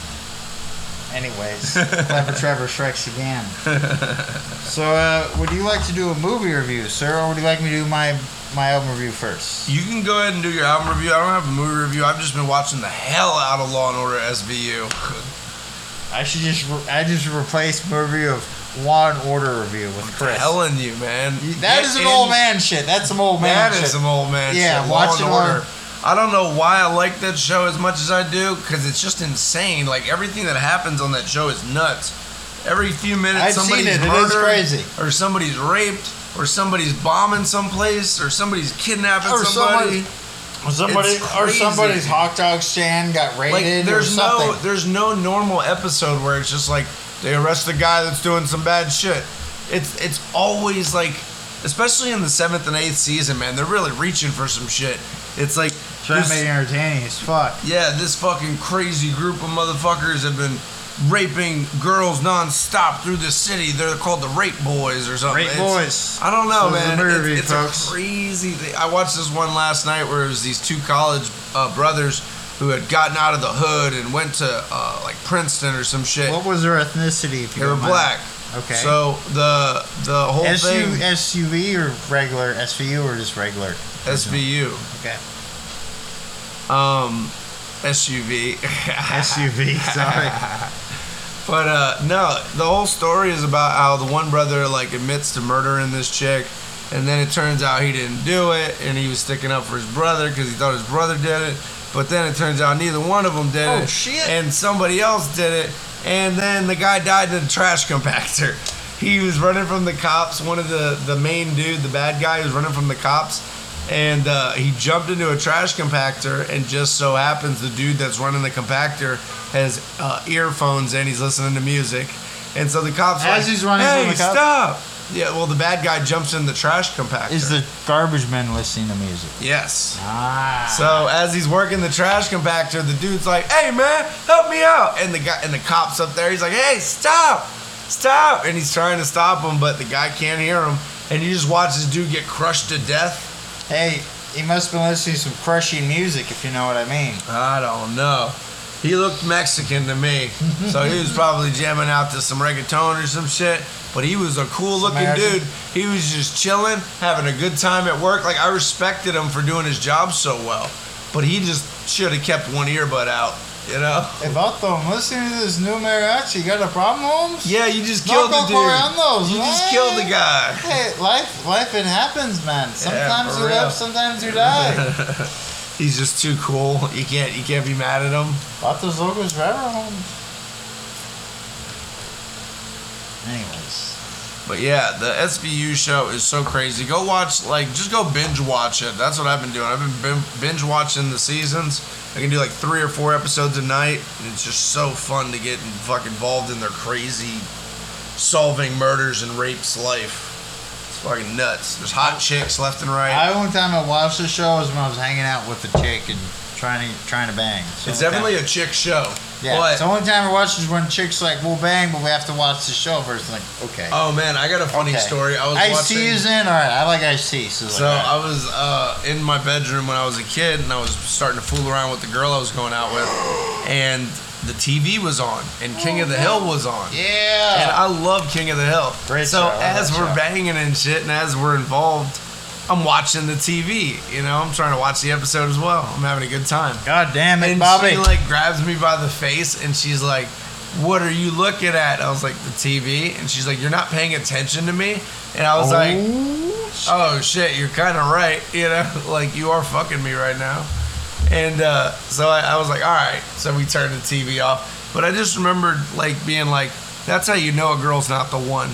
Speaker 1: Anyways, clever Trevor strikes again. so, uh, would you like to do a movie review, sir, or would you like me to do my my album review first?
Speaker 2: You can go ahead and do your album review. I don't have a movie review. I've just been watching the hell out of Law and Order SVU.
Speaker 1: I should just re- I just replace movie review of Law and Order review with Chris.
Speaker 2: Telling you, man.
Speaker 1: That is an old man shit. That's some old man
Speaker 2: That
Speaker 1: shit.
Speaker 2: is some old man
Speaker 1: Yeah,
Speaker 2: shit.
Speaker 1: watch
Speaker 2: Law and Order. I don't know why I like that show as much as I do because it's just insane. Like everything that happens on that show is nuts. Every few minutes,
Speaker 1: I've seen
Speaker 2: somebody's
Speaker 1: it. It is
Speaker 2: murdered,
Speaker 1: crazy.
Speaker 2: or somebody's raped, or somebody's bombing someplace, or somebody's kidnapping
Speaker 1: Or
Speaker 2: somebody.
Speaker 1: Or somebody or somebody's hot dog stand got raided
Speaker 2: Like there's no there's no normal episode where it's just like they arrest the guy that's doing some bad shit. It's it's always like especially in the seventh and eighth season, man, they're really reaching for some shit. It's like
Speaker 1: Trying to make it entertaining as fuck.
Speaker 2: yeah, this fucking crazy group of motherfuckers have been raping girls nonstop through the city. They're called the Rape Boys or something.
Speaker 1: Great
Speaker 2: It's-
Speaker 1: boys.
Speaker 2: I don't know,
Speaker 1: So it's a
Speaker 2: man.
Speaker 1: movie,
Speaker 2: It's, it's a crazy thing. I watched this one last night where it was these two college uh, brothers who had gotten out of the hood and went to uh, like Princeton or some shit.
Speaker 1: What was their ethnicity? If you
Speaker 2: they were black.
Speaker 1: Okay.
Speaker 2: So the the whole
Speaker 1: SU,
Speaker 2: thing
Speaker 1: SUV or regular SVU or just regular?
Speaker 2: SVU
Speaker 1: Okay.
Speaker 2: um SUV
Speaker 1: SUV. Sorry.
Speaker 2: But uh, no, the whole story is about how the one brother like admits to murdering this chick, and then it turns out he didn't do it, and he was sticking up for his brother because he thought his brother did it. But then it turns out neither one of them did
Speaker 1: Oh,
Speaker 2: it,
Speaker 1: shit.
Speaker 2: and somebody else did it. And then the guy died in a trash compactor. He was running from the cops. One of the the main dude, the bad guy, was running from the cops, and uh, he jumped into a trash compactor. And just so happens the dude that's running the compactor has uh, earphones and He's listening to music, and so the cops
Speaker 1: As
Speaker 2: like,
Speaker 1: he's running
Speaker 2: hey,
Speaker 1: the
Speaker 2: stop! Yeah, well, the bad guy jumps in the trash compactor.
Speaker 1: Is the garbage man listening to music?
Speaker 2: yes.
Speaker 1: Ah.
Speaker 2: So as he's working the trash compactor, the dude's like, "Hey man, help me out!" And the guy and the cops up there, he's like, "Hey, stop, stop!" And he's trying to stop him, but the guy can't hear him. And you just watch this dude get crushed to death.
Speaker 1: Hey, he must have been listening to some crushing music, if you know what I mean.
Speaker 2: I don't know. He looked Mexican to me, so he was probably jamming out to some reggaeton or some shit. But he was a cool looking
Speaker 1: American.
Speaker 2: dude. He was just chilling, having a good time at work. Like I respected him for doing his job so well. But he just should have kept one earbud out, you know?
Speaker 1: Hey, Vato, I'm listening to this new mariachi. You got a problem, Holmes?
Speaker 2: Yeah, you just
Speaker 1: No
Speaker 2: killed the dude.
Speaker 1: corriendos,
Speaker 2: You just killed the guy.
Speaker 1: Hey, life, life, it happens, man. Sometimes
Speaker 2: for
Speaker 1: you
Speaker 2: real.
Speaker 1: live, sometimes you die.
Speaker 2: He's just too cool. You can't you can't be mad at him.
Speaker 1: Vato's logos forever, Holmes. Anyways.
Speaker 2: But yeah, the SVU show is so crazy. Go watch like just go binge watch it. That's what I've been doing. I've been binge watching the seasons. I can do like three or four episodes a night, and it's just so fun to get fucking involved in their crazy solving murders and rapes life. It's fucking nuts. There's hot chicks left and right.
Speaker 1: I only time I watched the show was when I was hanging out with the chick and trying to trying to bang. So
Speaker 2: it's definitely a chick show.
Speaker 1: Yeah.
Speaker 2: but
Speaker 1: the only time I watch is when chicks like we'll bang, but we have to watch the show first. Like okay.
Speaker 2: oh man, I got a funny
Speaker 1: Okay.
Speaker 2: story. I was
Speaker 1: I
Speaker 2: watching.
Speaker 1: see is in. All right, I like I see. So,
Speaker 2: So
Speaker 1: like,
Speaker 2: I was uh, in my bedroom when I was a kid, and I was starting to fool around with the girl I was going out with, and the TV was on, and King of the Hill was on.
Speaker 1: Yeah. And.
Speaker 2: I love King of the Hill.
Speaker 1: Great
Speaker 2: so
Speaker 1: show.
Speaker 2: As we're
Speaker 1: show.
Speaker 2: banging and shit, and as we're involved, I'm watching the TV. You know, I'm trying to watch the episode as well. I'm having a good time.
Speaker 1: God damn it,
Speaker 2: And
Speaker 1: Bobby.
Speaker 2: she like grabs me by the face, and she's like, "What are you looking at?" I was like, "The TV," and she's like, "You're not paying attention to me," and I was like. oh shit, you're kind of right. You know, like you are fucking me right now. And uh, so I, I was like, all right. So we turned the TV off. But I just remembered like being like, that's how you know a girl's not the one.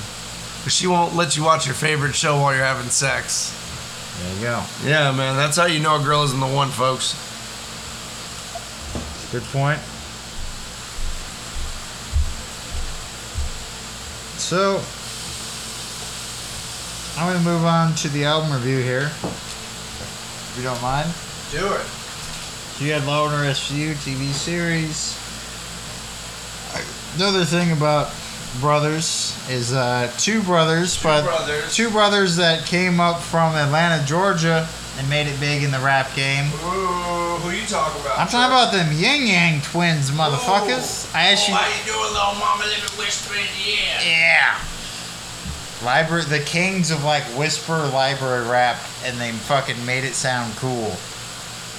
Speaker 2: She won't let you watch your favorite show while you're having sex.
Speaker 1: There you go.
Speaker 2: Yeah, man, that's how you know a girl isn't the one, folks.
Speaker 1: Good point. So, I'm going to move on to the album review here. If you don't mind.
Speaker 2: Do it.
Speaker 1: So you had Loner SVU TV series. Another thing about brothers is uh, two brothers, but
Speaker 2: brothers.
Speaker 1: two brothers that came up from Atlanta, Georgia, and made it big in the rap game.
Speaker 2: Ooh, who you talking about?
Speaker 1: I'm talking about them Ying Yang twins, motherfuckers. I actually,
Speaker 2: you How you doing, little mama? Let me whisper in the ear.
Speaker 1: yeah. Library, the kings of like whisper library rap, and they fucking made it sound cool.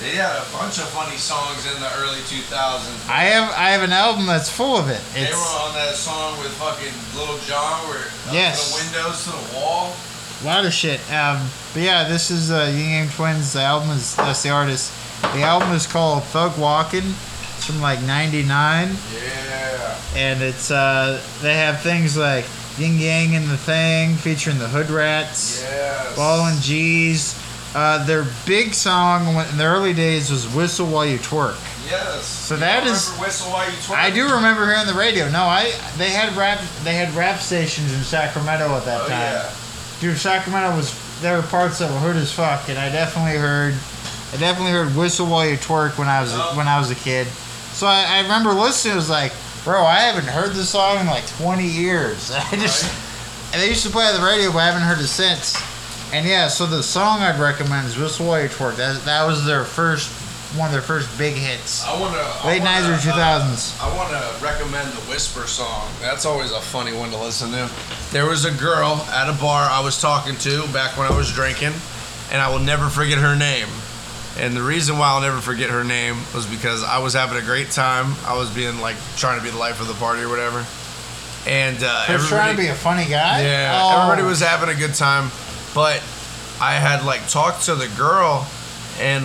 Speaker 2: They had a bunch of funny songs in the early 2000s.
Speaker 1: I have, I have an album that's full of it.
Speaker 2: They were on that song with fucking Lil Jon where
Speaker 1: Yes.
Speaker 2: the windows to the wall.
Speaker 1: a lot of shit. Um, but yeah, this is uh, Ying Yang Twins. The album is that's the artist. The album is called Thug Walking. It's from like '99,
Speaker 2: Yeah.
Speaker 1: and it's uh, they have things like Ying Yang and the Thing featuring the Hood Rats.
Speaker 2: Yes.
Speaker 1: Ball and G's. Uh, their big song in the early days was "Whistle While You Twurk."
Speaker 2: Yes.
Speaker 1: So that is-
Speaker 2: Whistle While You Twurk?
Speaker 1: I do remember hearing the radio. No, I they had rap they had rap stations in Sacramento at that
Speaker 2: Oh,
Speaker 1: time.
Speaker 2: yeah.
Speaker 1: Dude, Sacramento was there were parts that were hood as fuck, and I definitely heard I definitely heard "Whistle While You Twurk" when I was
Speaker 2: Oh.
Speaker 1: when I was a kid. So I, I remember listening. It was like, bro, I haven't heard this song in like 20 years. I just and they used to play on the radio, but I haven't heard it since. And yeah, so the song I'd recommend is "Whistle While You Twurk." That that was their first one of their first big hits.
Speaker 2: I wanna
Speaker 1: Late
Speaker 2: I wanna,
Speaker 1: 90s or 2000s.
Speaker 2: Uh, I want to recommend the Whisper song. That's always a funny one to listen to. There was a girl at a bar I was talking to back when I was drinking, and I will never forget her name. And the reason why I'll never forget her name was because I was having a great time. I was being like trying to be the life of the party or whatever. and uh,
Speaker 1: Chris trying to be a funny guy.
Speaker 2: yeah,
Speaker 1: Oh.
Speaker 2: everybody was having a good time, but I had like talked to the girl, and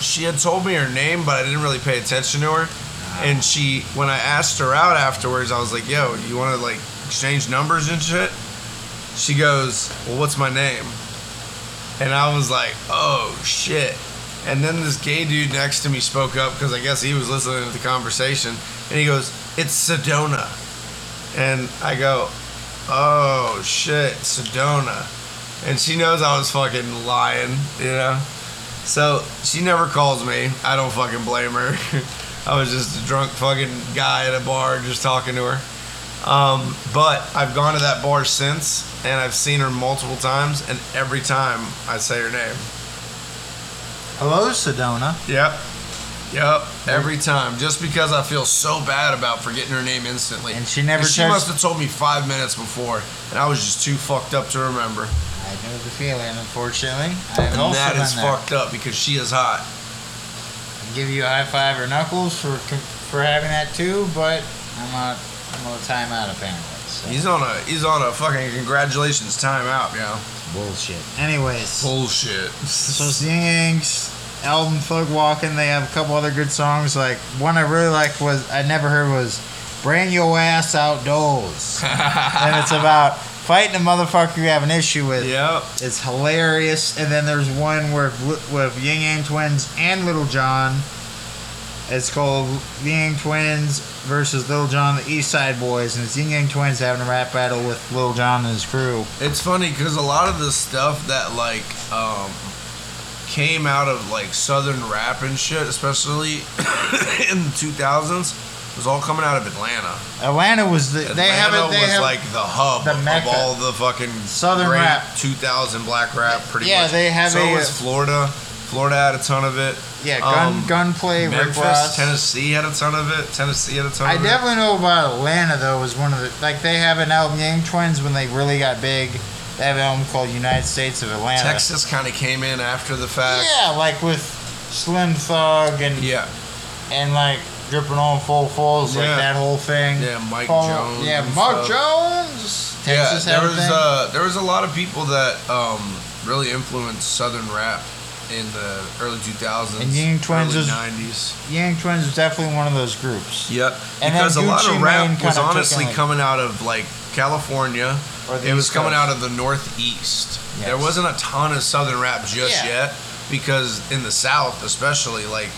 Speaker 2: she had told me her name, but I didn't really pay attention to her. Ah. And she, when I asked her out afterwards, I was like, "Yo, you want to like exchange numbers and shit?" She goes, "Well, what's my name?" And I was like, "Oh shit!" And then this gay dude next to me spoke up because I guess he was listening to the conversation, and he goes, "It's Sedona," and I go, "Oh shit, Sedona," and she knows I was fucking lying, you know. So she never calls me. I don't fucking blame her. I was just a drunk fucking guy at a bar just talking to her. Um, but I've gone to that bar since, and I've seen her multiple times, and every time I say her name.
Speaker 1: Hello, Sedona.
Speaker 2: Yep. Yep. Every time. Just because I feel so bad about forgetting her name instantly.
Speaker 1: And she never
Speaker 2: she
Speaker 1: texts-
Speaker 2: must have told me five minutes before, and I was just too fucked up to remember.
Speaker 1: I know the feeling. Unfortunately, I've
Speaker 2: And
Speaker 1: also
Speaker 2: that
Speaker 1: there.
Speaker 2: fucked up because she is hot.
Speaker 1: give you a high five or knuckles for for having that too, but I'm not. I'm on a timeout apparently. So.
Speaker 2: He's on a he's on a fucking congratulations timeout, yo.
Speaker 1: bullshit. Anyways,
Speaker 2: Bullshit.
Speaker 1: so Yang's album Thug Walkin', they have a couple other good songs. Like one I really liked was I never heard was Bring Your Ass Outdoors, and it's about fighting a motherfucker you have an issue with.
Speaker 2: yep.
Speaker 1: It's hilarious. And then there's one where with Ying Yang Twins and Lil Jon. It's called Ying Yang Twins versus Lil Jon, the East Side Boyz, and it's Ying Yang Twins having a rap battle with Lil Jon and his crew.
Speaker 2: It's funny because a lot of the stuff that like um, came out of like southern rap and shit, especially in the 2000s, was all coming out of Atlanta.
Speaker 1: Atlanta was the
Speaker 2: Atlanta
Speaker 1: they have it. They
Speaker 2: was
Speaker 1: have
Speaker 2: like the hub
Speaker 1: the
Speaker 2: of
Speaker 1: mecca.
Speaker 2: all the fucking
Speaker 1: Southern
Speaker 2: great
Speaker 1: rap.
Speaker 2: 2000 black rap. Pretty
Speaker 1: Yeah,
Speaker 2: much.
Speaker 1: they have
Speaker 2: so
Speaker 1: a-
Speaker 2: was Florida. Florida had a ton of it.
Speaker 1: yeah gun
Speaker 2: um,
Speaker 1: gunplay.
Speaker 2: Memphis, Tennessee had a ton of it. Tennessee had a ton
Speaker 1: I
Speaker 2: of it.
Speaker 1: I definitely know about Atlanta though. Was one of the like they have an album Yang Twins when they really got big. They have an album called United States of Atlanta.
Speaker 2: Texas kind of came in after the fact.
Speaker 1: Yeah, like with Slim Thug and
Speaker 2: Yeah.
Speaker 1: and like dripping on full falls, like that whole thing.
Speaker 2: Yeah, Mike
Speaker 1: Paul-
Speaker 2: Jones.
Speaker 1: Yeah, Mike
Speaker 2: stuff.
Speaker 1: Jones. Texas
Speaker 2: yeah, there was uh, there was a lot of people that um, really influenced Southern rap in the early 2000s,
Speaker 1: And Ying Twins was-
Speaker 2: 90s.
Speaker 1: Yang Twins was definitely one of those groups.
Speaker 2: Yep,
Speaker 1: And
Speaker 2: because a lot of rap was honestly
Speaker 1: like-
Speaker 2: coming out of like California.
Speaker 1: Or the
Speaker 2: It was
Speaker 1: East
Speaker 2: coming
Speaker 1: Coast.
Speaker 2: out of the Northeast.
Speaker 1: Yes.
Speaker 2: There wasn't a ton of Southern rap just
Speaker 1: Yeah.
Speaker 2: yet because in the South, especially, like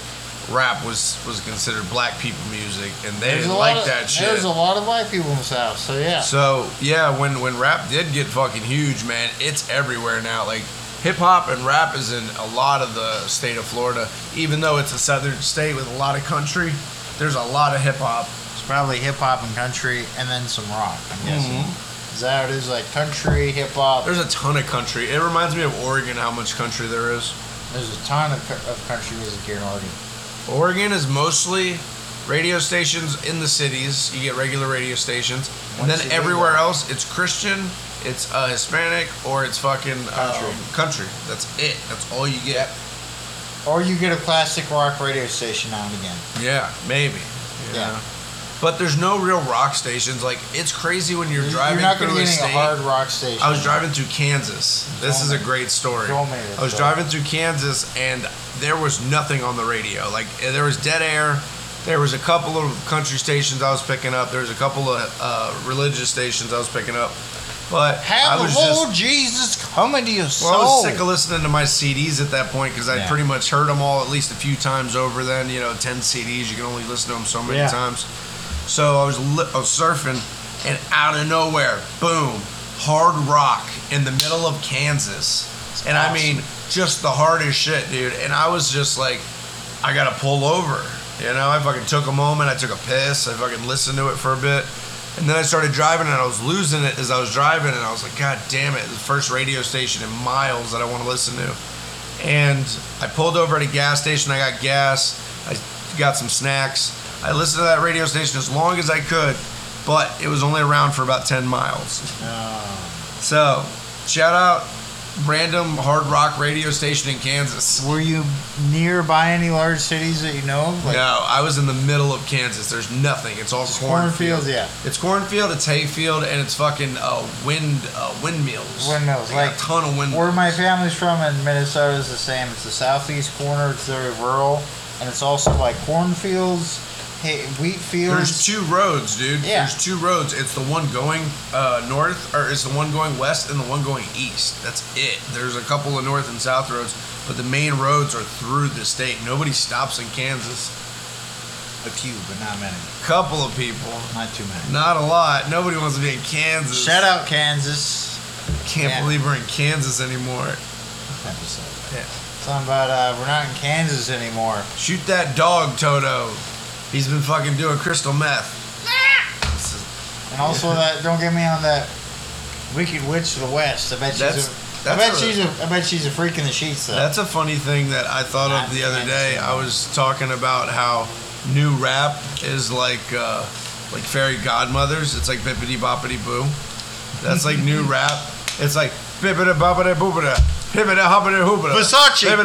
Speaker 2: rap was was considered black people music, and they
Speaker 1: There's
Speaker 2: didn't like
Speaker 1: of,
Speaker 2: that shit.
Speaker 1: There's a lot of white people in the South, so yeah.
Speaker 2: So yeah, when when rap did get fucking huge, man, it's everywhere now. Like hip hop and rap is in a lot of the state of Florida, even though it's a southern state with a lot of country. There's a lot of hip hop.
Speaker 1: It's probably hip hop and country, and then some rock. I'm guessing.
Speaker 2: Mm-hmm.
Speaker 1: Is that what it is? Like country, hip hop.
Speaker 2: There's a ton of country. It reminds me of Oregon, how much country there is.
Speaker 1: There's a ton of, of country music here in Oregon.
Speaker 2: Oregon is mostly radio stations in the cities. You get regular radio stations, and then everywhere else, it's Christian, it's uh, Hispanic, or it's fucking
Speaker 1: Country.
Speaker 2: um, country. That's it. That's all you get.
Speaker 1: Or you get a classic rock radio station now and again.
Speaker 2: Yeah, maybe. you
Speaker 1: Yeah.
Speaker 2: But there's no real rock stations. Like it's crazy when you're
Speaker 1: You're
Speaker 2: driving
Speaker 1: not
Speaker 2: through a state.
Speaker 1: a hard rock station.
Speaker 2: I was driving through Kansas. This is a great story. I was driving through Kansas and there was nothing on the radio. Like eh, there was dead air. There was a couple of country stations I was picking up. There was a couple of uh, religious stations I was picking up. But I was
Speaker 1: the Lord
Speaker 2: just
Speaker 1: Jesus come into your soul.
Speaker 2: well, I was sick of listening to my CDs at that point because I'd
Speaker 1: Yeah.
Speaker 2: pretty much heard them all at least a few times over. Then you know, ten CDs you can only listen to them so many
Speaker 1: Yeah.
Speaker 2: times. So I was li- I was surfing, and out of nowhere, boom, hard rock in the middle of Kansas, and I mean just the hardest shit, dude. And I was just like, I gotta pull over. You know, I fucking took a moment. I took a piss. I fucking listened to it for a bit. And then I started driving and I was losing it as I was driving and I was like, God damn it, the first radio station in miles that I want to listen to. And I pulled over at a gas station, I got gas, I got some snacks. I listened to that radio station as long as I could, but it was only around for about 10 miles.
Speaker 1: Oh,
Speaker 2: So, shout out random hard rock radio station in Kansas.
Speaker 1: Were you nearby any large cities that you know of? Like
Speaker 2: no, I was in the middle of Kansas. There's nothing. It's all cornfield.
Speaker 1: cornfields, yeah.
Speaker 2: It's cornfield. It's hayfield, and it's fucking uh, wind uh, windmills.
Speaker 1: Windmills,
Speaker 2: They
Speaker 1: like-
Speaker 2: a ton of windmills.
Speaker 1: Where my family's from in Minnesota is the same. It's the southeast corner. It's very rural, and it's also like cornfields, hay, wheat fields.
Speaker 2: There's two roads, dude.
Speaker 1: Yeah.
Speaker 2: There's two roads. It's the one going uh, north, or it's the one going west, and the one going east. That's it. There's a couple of north and south roads, but the main roads are through the state. Nobody stops in Kansas.
Speaker 1: a few, but not many.
Speaker 2: Couple of people,
Speaker 1: Not too many.
Speaker 2: not a lot. Nobody wants to be in Kansas.
Speaker 1: Shout out Kansas.
Speaker 2: Can't
Speaker 1: Yeah.
Speaker 2: believe we're in Kansas anymore.
Speaker 1: Episode.
Speaker 2: Yeah.
Speaker 1: Something about uh, we're not in Kansas anymore.
Speaker 2: Shoot that dog, Toto. He's been fucking doing crystal meth.
Speaker 1: And also that don't get me on that Wicked Witch of the West. I bet she's
Speaker 2: That's-
Speaker 1: a, I
Speaker 2: that's
Speaker 1: bet
Speaker 2: a-
Speaker 1: she's a I bet she's a freak in the sheets though.
Speaker 2: That's a funny thing that I thought of the other day. I was talking about how new rap is like uh, like fairy godmothers. It's like bippity boppity boo. That's like new rap. It's like bippity boppity boopity. Er Hoopity.
Speaker 1: Versace.
Speaker 2: Er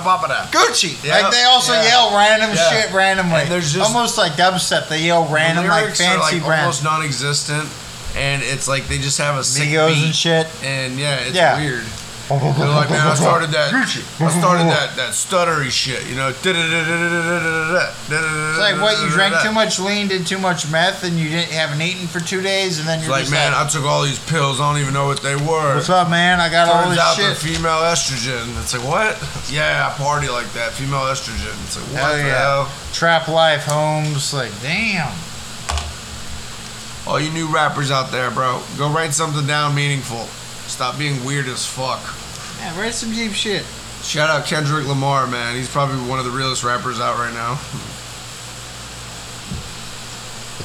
Speaker 2: Boppity.
Speaker 1: Gucci.
Speaker 2: Yeah,
Speaker 1: like they also
Speaker 2: yeah.
Speaker 1: yell random
Speaker 2: Yeah.
Speaker 1: shit randomly.
Speaker 2: And there's just-
Speaker 1: almost like dubstep. They yell random like fancy
Speaker 2: are like almost non-existent, and it's like they just have a sick
Speaker 1: Migos
Speaker 2: beat,
Speaker 1: and shit.
Speaker 2: and yeah, it's
Speaker 1: Yeah.
Speaker 2: weird. They're like, man, I started that. I started that that stuttery shit, you know. It's
Speaker 1: like what you drank too much lean, did too much meth, and you didn't haven't eaten for two days, and then you're
Speaker 2: like, man, I took all these pills. I don't even know what they were.
Speaker 1: "What's up, man? I got all this
Speaker 2: out
Speaker 1: shit."
Speaker 2: female estrogen. It's like what? Yeah, I party like that. Female estrogen. It's like what the hell?
Speaker 1: Trap life, homes. Like, damn.
Speaker 2: All you new rappers out there, bro, go write something down meaningful. Stop being weird as fuck.
Speaker 1: Yeah, write some deep shit.
Speaker 2: Shout out Kendrick Lamar, man. He's probably one of the realest rappers out right now.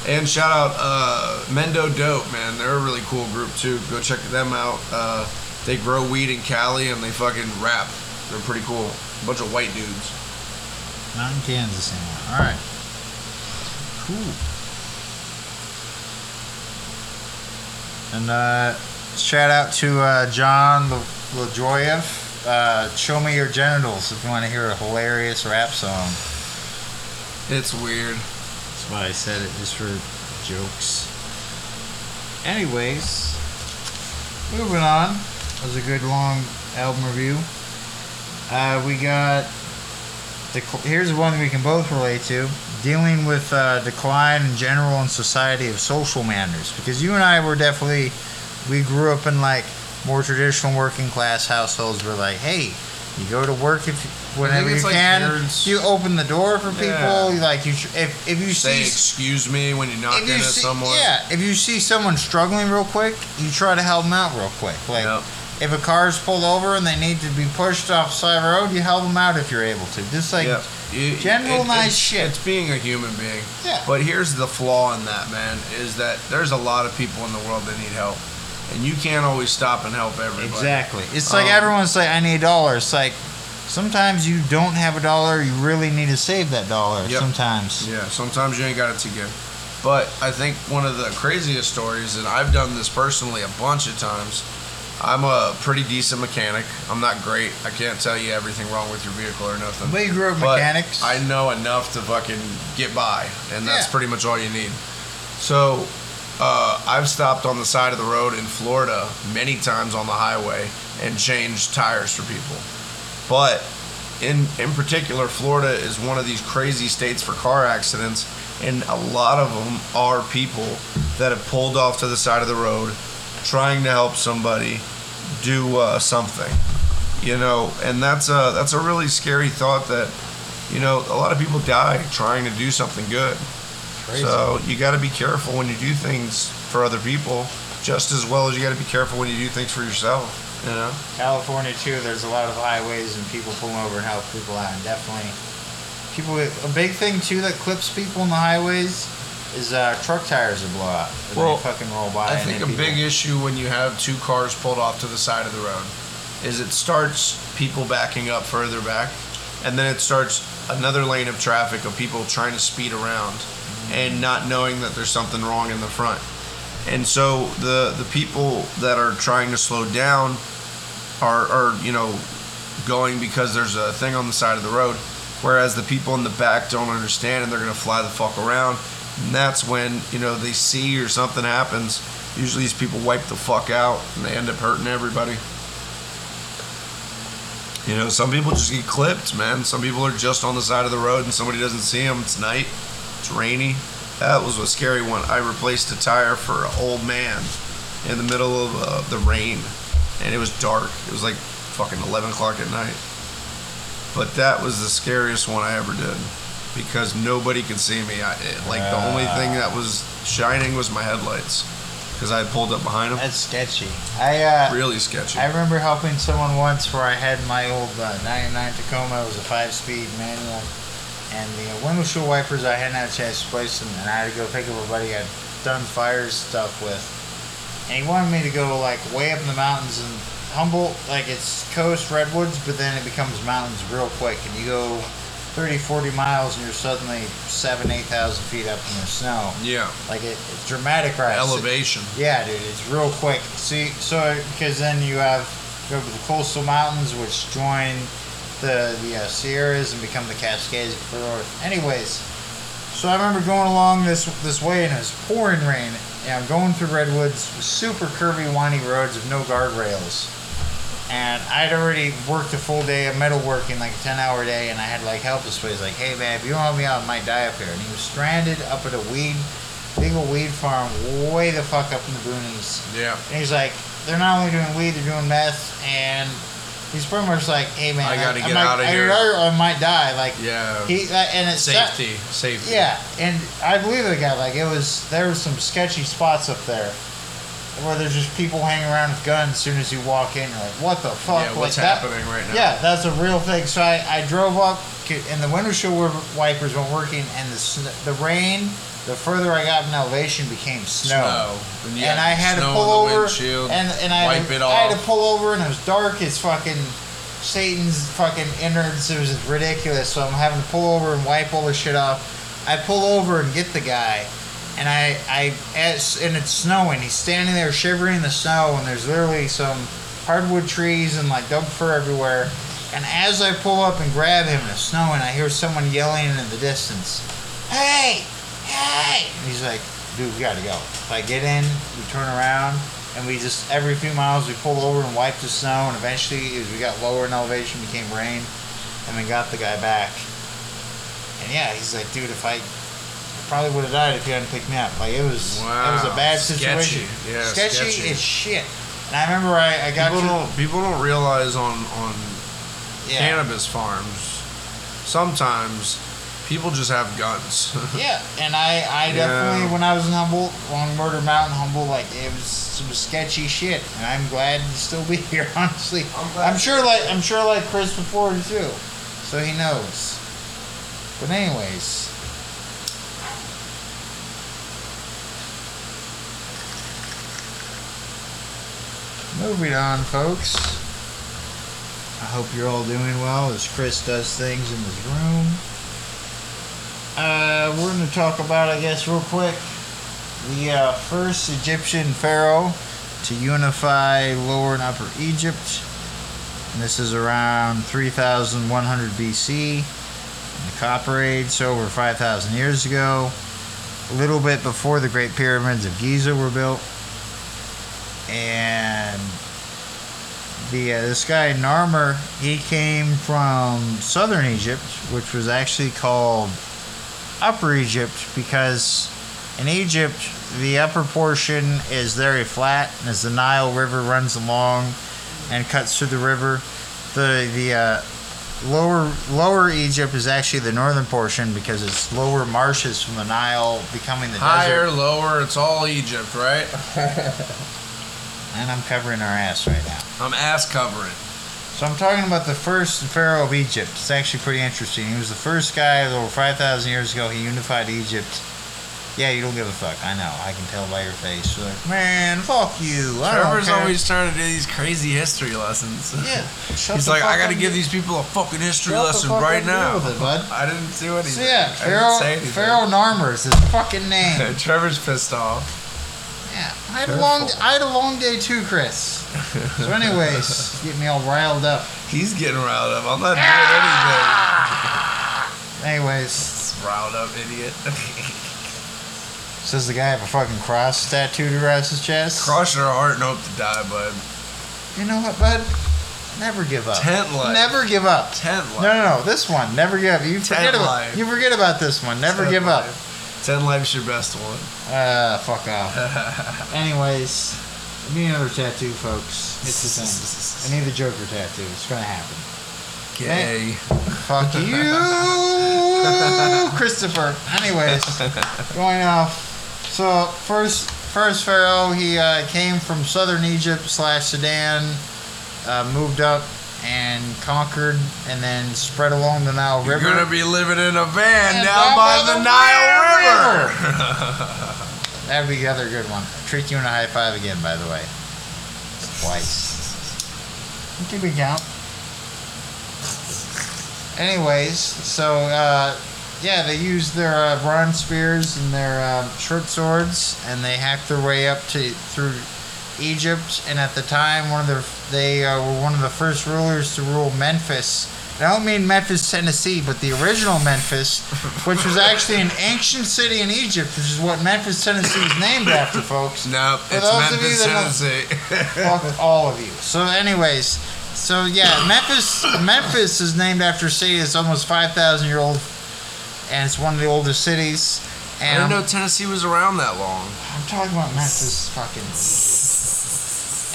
Speaker 2: And shout out uh, Mendo Dope, man. They're a really cool group too. Go check them out. Uh, they grow weed in Cali and they fucking rap. They're pretty cool. A bunch of white dudes.
Speaker 1: Not in Kansas anymore. All right. Cool. And uh, shout out to uh, Jon Lajoie. Uh, Show me your genitals if you want to hear a hilarious rap song.
Speaker 2: It's weird.
Speaker 1: That's why I said it, just for jokes. Anyways, moving on. That was a good long album review. Uh, we got the here's one we can both relate to: dealing with uh, decline in general in society of social manners. Because you and I were definitely we grew up in like more traditional working class households. Where like, hey, you go to work if whenever you
Speaker 2: like
Speaker 1: can.
Speaker 2: parents-
Speaker 1: You open the door for people.
Speaker 2: Yeah.
Speaker 1: You Like you, if if you
Speaker 2: Say
Speaker 1: see
Speaker 2: excuse me when you knock
Speaker 1: if
Speaker 2: in
Speaker 1: you
Speaker 2: at
Speaker 1: see,
Speaker 2: someone.
Speaker 1: yeah, if you see someone struggling real quick, you try to help them out real quick. Like
Speaker 2: Yep.
Speaker 1: if a car's pulled over and they need to be pushed off the side of the road, you help them out if you're able to. Just like
Speaker 2: Yep. You-
Speaker 1: general nice
Speaker 2: it's,
Speaker 1: shit.
Speaker 2: It's being a human being.
Speaker 1: Yeah.
Speaker 2: But here's the flaw in that, man, is that there's a lot of people in the world that need help. And you can't always stop and help everybody.
Speaker 1: exactly. It's like
Speaker 2: Um,
Speaker 1: everyone's like, I need a dollar. It's like sometimes you don't have a dollar. You really need to save that dollar.
Speaker 2: Yep.
Speaker 1: Sometimes.
Speaker 2: Yeah, sometimes you ain't got it to give. But I think one of the craziest stories, and I've done this personally a bunch of times. I'm a pretty decent mechanic. I'm not great. I can't tell you everything wrong with your vehicle or nothing.
Speaker 1: But you grew up
Speaker 2: But
Speaker 1: mechanics.
Speaker 2: I know enough to fucking get by, and that's
Speaker 1: Yeah.
Speaker 2: pretty much all you need. So, uh, I've stopped on the side of the road in Florida many times on the highway and changed tires for people. But in in particular, Florida is one of these crazy states for car accidents, and a lot of them are people that have pulled off to the side of the road, trying to help somebody do uh, something, you know, and that's a that's a really scary thought that, you know, a lot of people die trying to do something good.
Speaker 1: Crazy.
Speaker 2: So you got to be careful when you do things for other people, just as well as you got to be careful when you do things for yourself. You know.
Speaker 1: California too. There's a lot of highways and people pulling over and help people out. And definitely, people. A big thing too that clips people on the highways is uh, truck tires that blow out.
Speaker 2: Well,
Speaker 1: they fucking roll by.
Speaker 2: I think a big issue when you have two cars pulled off to the side of the road is it starts people backing up further back, and then it starts another lane of traffic of people trying to speed around and not knowing that there's something wrong in the front. And so the the people that are trying to slow down are are you know going because there's a thing on the side of the road, whereas the people in the back don't understand and they're gonna fly the fuck around. And that's when you know they see or something happens. Usually these people wipe the fuck out and they end up hurting everybody. You know, some people just get clipped, man. Some people are just on the side of the road and somebody doesn't see them. It's night, it's rainy. That was a scary one. I replaced a tire for an old man in the middle of uh, the rain, and it was dark. It was like fucking 11 o'clock at night. But that was the scariest one I ever did because nobody could see me. I, it- like the only thing that was shining was my headlights because I had pulled up behind them.
Speaker 1: That's sketchy. I uh,
Speaker 2: Really sketchy.
Speaker 1: I remember helping someone once where I had my old uh, 99 Tacoma. It was a five-speed manual, and the windshield wipers I hadn't had a chance to place them, and I had to go pick up a buddy I'd done fires stuff with, and he wanted me to go like way up in the mountains and Humboldt, like it's coast redwoods, but then it becomes mountains real quick, and you go 30, 40 miles, and you're suddenly seven, eight thousand feet up in the snow.
Speaker 2: yeah.
Speaker 1: Like it, it's dramatic rise.
Speaker 2: Elevation.
Speaker 1: Yeah, dude, it's real quick. See, so because then you have go to the coastal mountains, which join the the uh, Sierras and become the Cascades further north. Anyways, so I remember going along this this way and it was pouring rain, and I'm going through redwoods, super curvy, windy roads with no guardrails. And I'd already worked a full day of metalworking, like a 10 hour day, and I had like help this way. He's like, hey man, if you don't help me out, I might die up here. And he was stranded up at a weed, big old weed farm, way the fuck up in the boonies.
Speaker 2: Yeah.
Speaker 1: And he's like, they're not only doing weed, they're doing meth, and he's pretty much like, hey man,
Speaker 2: I gotta get
Speaker 1: might,
Speaker 2: outta
Speaker 1: I,
Speaker 2: here."
Speaker 1: I, might die. Like
Speaker 2: Yeah.
Speaker 1: he and it's
Speaker 2: Safety. Safety.
Speaker 1: yeah, and I believe the guy. Like it was, there was some sketchy spots up there where there's just people hanging around with guns. As soon as you walk in, you're like, what the fuck?
Speaker 2: Yeah, what's
Speaker 1: like that-
Speaker 2: happening right now?
Speaker 1: Yeah, that's a real thing. So I, I drove up, and the windshield wipers weren't working, and the the rain. The further I got in elevation, became snow.
Speaker 2: And, you
Speaker 1: And I had to pull over, and and I had,
Speaker 2: wipe
Speaker 1: to, I had to pull over, and it was dark. It's fucking Satan's fucking innards. It was ridiculous. So I'm having to pull over and wipe all the shit off. I pull over and get the guy, and I I as and it's snowing. He's standing there shivering in the snow, and there's literally some hardwood trees and like dog fur everywhere. And as I pull up and grab him, and it's snowing, I hear someone yelling in the distance, "Hey, hey!" And he's like, "Dude, we gotta go." So I get in, we turn around, and we just every few miles we pull over and wipe the snow, and eventually as we got lower in elevation, became rain, and we got the guy back. And yeah, he's like, "Dude, if I." I Probably would have died if you hadn't picked me up. Like it was, it was a
Speaker 2: Wow.
Speaker 1: bad
Speaker 2: Sketchy.
Speaker 1: situation.
Speaker 2: Yeah,
Speaker 1: sketchy,
Speaker 2: sketchy.
Speaker 1: as shit. And I remember I, I got
Speaker 2: People
Speaker 1: to,
Speaker 2: don't people don't realize on on
Speaker 1: yeah,
Speaker 2: cannabis farms sometimes people just have guns.
Speaker 1: Yeah, and I, I
Speaker 2: Yeah.
Speaker 1: definitely when I was in Humboldt, on Murder Mountain, Humboldt, like it was some sketchy shit, and I'm glad to still be here. Honestly,
Speaker 3: I'm
Speaker 1: I'm sure like I'm sure like Chris before too, so he knows. But anyways, moving on, folks. I hope you're all doing well as Chris does things in his room. Uh, we're going to talk about, I guess, real quick, the uh, first Egyptian pharaoh to unify Lower and Upper Egypt. And this is around 3100 BC, in the Copper Age, so over 5,000 years ago. A little bit before the Great Pyramids of Giza were built. And the uh, this guy Narmer, he came from southern Egypt, which was actually called Upper Egypt because in Egypt the upper portion is very flat, and as the Nile River runs along and cuts through the river, the the uh, lower lower Egypt is actually the northern portion because it's lower marshes from the Nile becoming the
Speaker 2: Higher,
Speaker 1: desert.
Speaker 2: lower, it's all Egypt, right?
Speaker 1: And I'm covering our ass right now.
Speaker 2: I'm ass covering.
Speaker 1: So I'm talking about the first pharaoh of Egypt. It's actually pretty interesting. He was the first guy over 5,000 years ago. He unified Egypt. Yeah, you don't give a fuck. I know. I can tell by your face. You're like, man, fuck you. I
Speaker 2: Trevor's always trying to do these crazy history lessons.
Speaker 1: Yeah.
Speaker 2: He's like, I gotta give these people a fucking history
Speaker 1: Shut
Speaker 2: lesson right now.
Speaker 1: it, bud.
Speaker 2: I didn't do anything.
Speaker 1: So yeah,
Speaker 2: I didn't
Speaker 1: Pharaoh,
Speaker 2: say anything.
Speaker 1: Pharaoh Narmer is his fucking name.
Speaker 2: Trevor's pissed off.
Speaker 1: Yeah. I had a long, I had a long day too, Chris. So, anyways, get me all riled up.
Speaker 2: He's getting riled up. I'm not doing
Speaker 1: ah!
Speaker 2: anything. Anyways. Riled up, idiot.
Speaker 1: says the guy have a fucking cross tattooed across his chest.
Speaker 2: Cross your heart and hope to die, bud.
Speaker 1: You know what, bud? Never give up.
Speaker 2: Tent life.
Speaker 1: Never give up.
Speaker 2: Tent life.
Speaker 1: No, no, no. This one, never give up. You forget about.
Speaker 2: life.
Speaker 1: You forget about this one. Never
Speaker 2: Tent
Speaker 1: give up.
Speaker 2: Ten life's your best one.
Speaker 1: Ah, fuck off. Anyways, need another tattoo, folks. It's the same. I need the Joker tattoo. It's gonna happen.
Speaker 2: Gay.
Speaker 1: Fuck you, Christopher. Anyways, going off. So first, first Pharaoh, he uh, came from southern Egypt slash Sudan, uh, moved up and conquered, and then spread along the Nile River.
Speaker 2: You're gonna be living in a van
Speaker 1: And
Speaker 2: down by the Nile River.
Speaker 1: That'd be the other good one. Treat you in a high five again, by the way. Twice. Keep it count. Anyways, so uh, yeah, they used their uh, bronze spears and their uh, short swords, and they hacked their way up to through Egypt. And at the time, one of the they uh, were one of the first rulers to rule Memphis. And I don't mean Memphis, Tennessee, but the original Memphis, which was actually an ancient city in Egypt, which is what Memphis, Tennessee is named after, folks.
Speaker 2: Nope,
Speaker 1: For
Speaker 2: it's
Speaker 1: those of you
Speaker 2: Memphis, Tennessee.
Speaker 1: Fuck all of you. So, anyways, so yeah, Memphis. Memphis is named after a city that's almost five thousand year old, and it's one of the oldest cities.
Speaker 2: I
Speaker 1: And
Speaker 2: didn't know Tennessee was around that long.
Speaker 1: I'm talking about Memphis, fucking.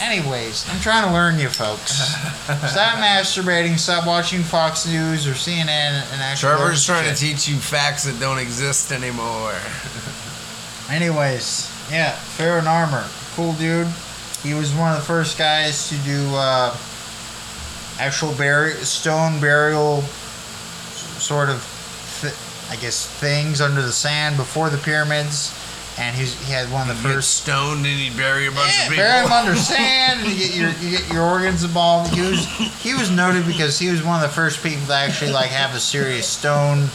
Speaker 1: Anyways, I'm trying to learn you folks. Stop masturbating. Stop watching Fox News or CNN and actually.
Speaker 2: Trevor's trying to teach you facts that don't exist anymore.
Speaker 1: Anyways, yeah, Pharaoh Narmer, cool dude. He was one of the first guys to do uh, actual buri- stone burial, sort of, th- I guess, things under the sand before the pyramids. And he's, he had one of the
Speaker 2: You
Speaker 1: first.
Speaker 2: stoned and he'd bury a bunch
Speaker 1: Yeah,
Speaker 2: of people.
Speaker 1: bury him under sand. and You get your you get your organs involved. He was he was noted because he was one of the first people to actually like have a serious stone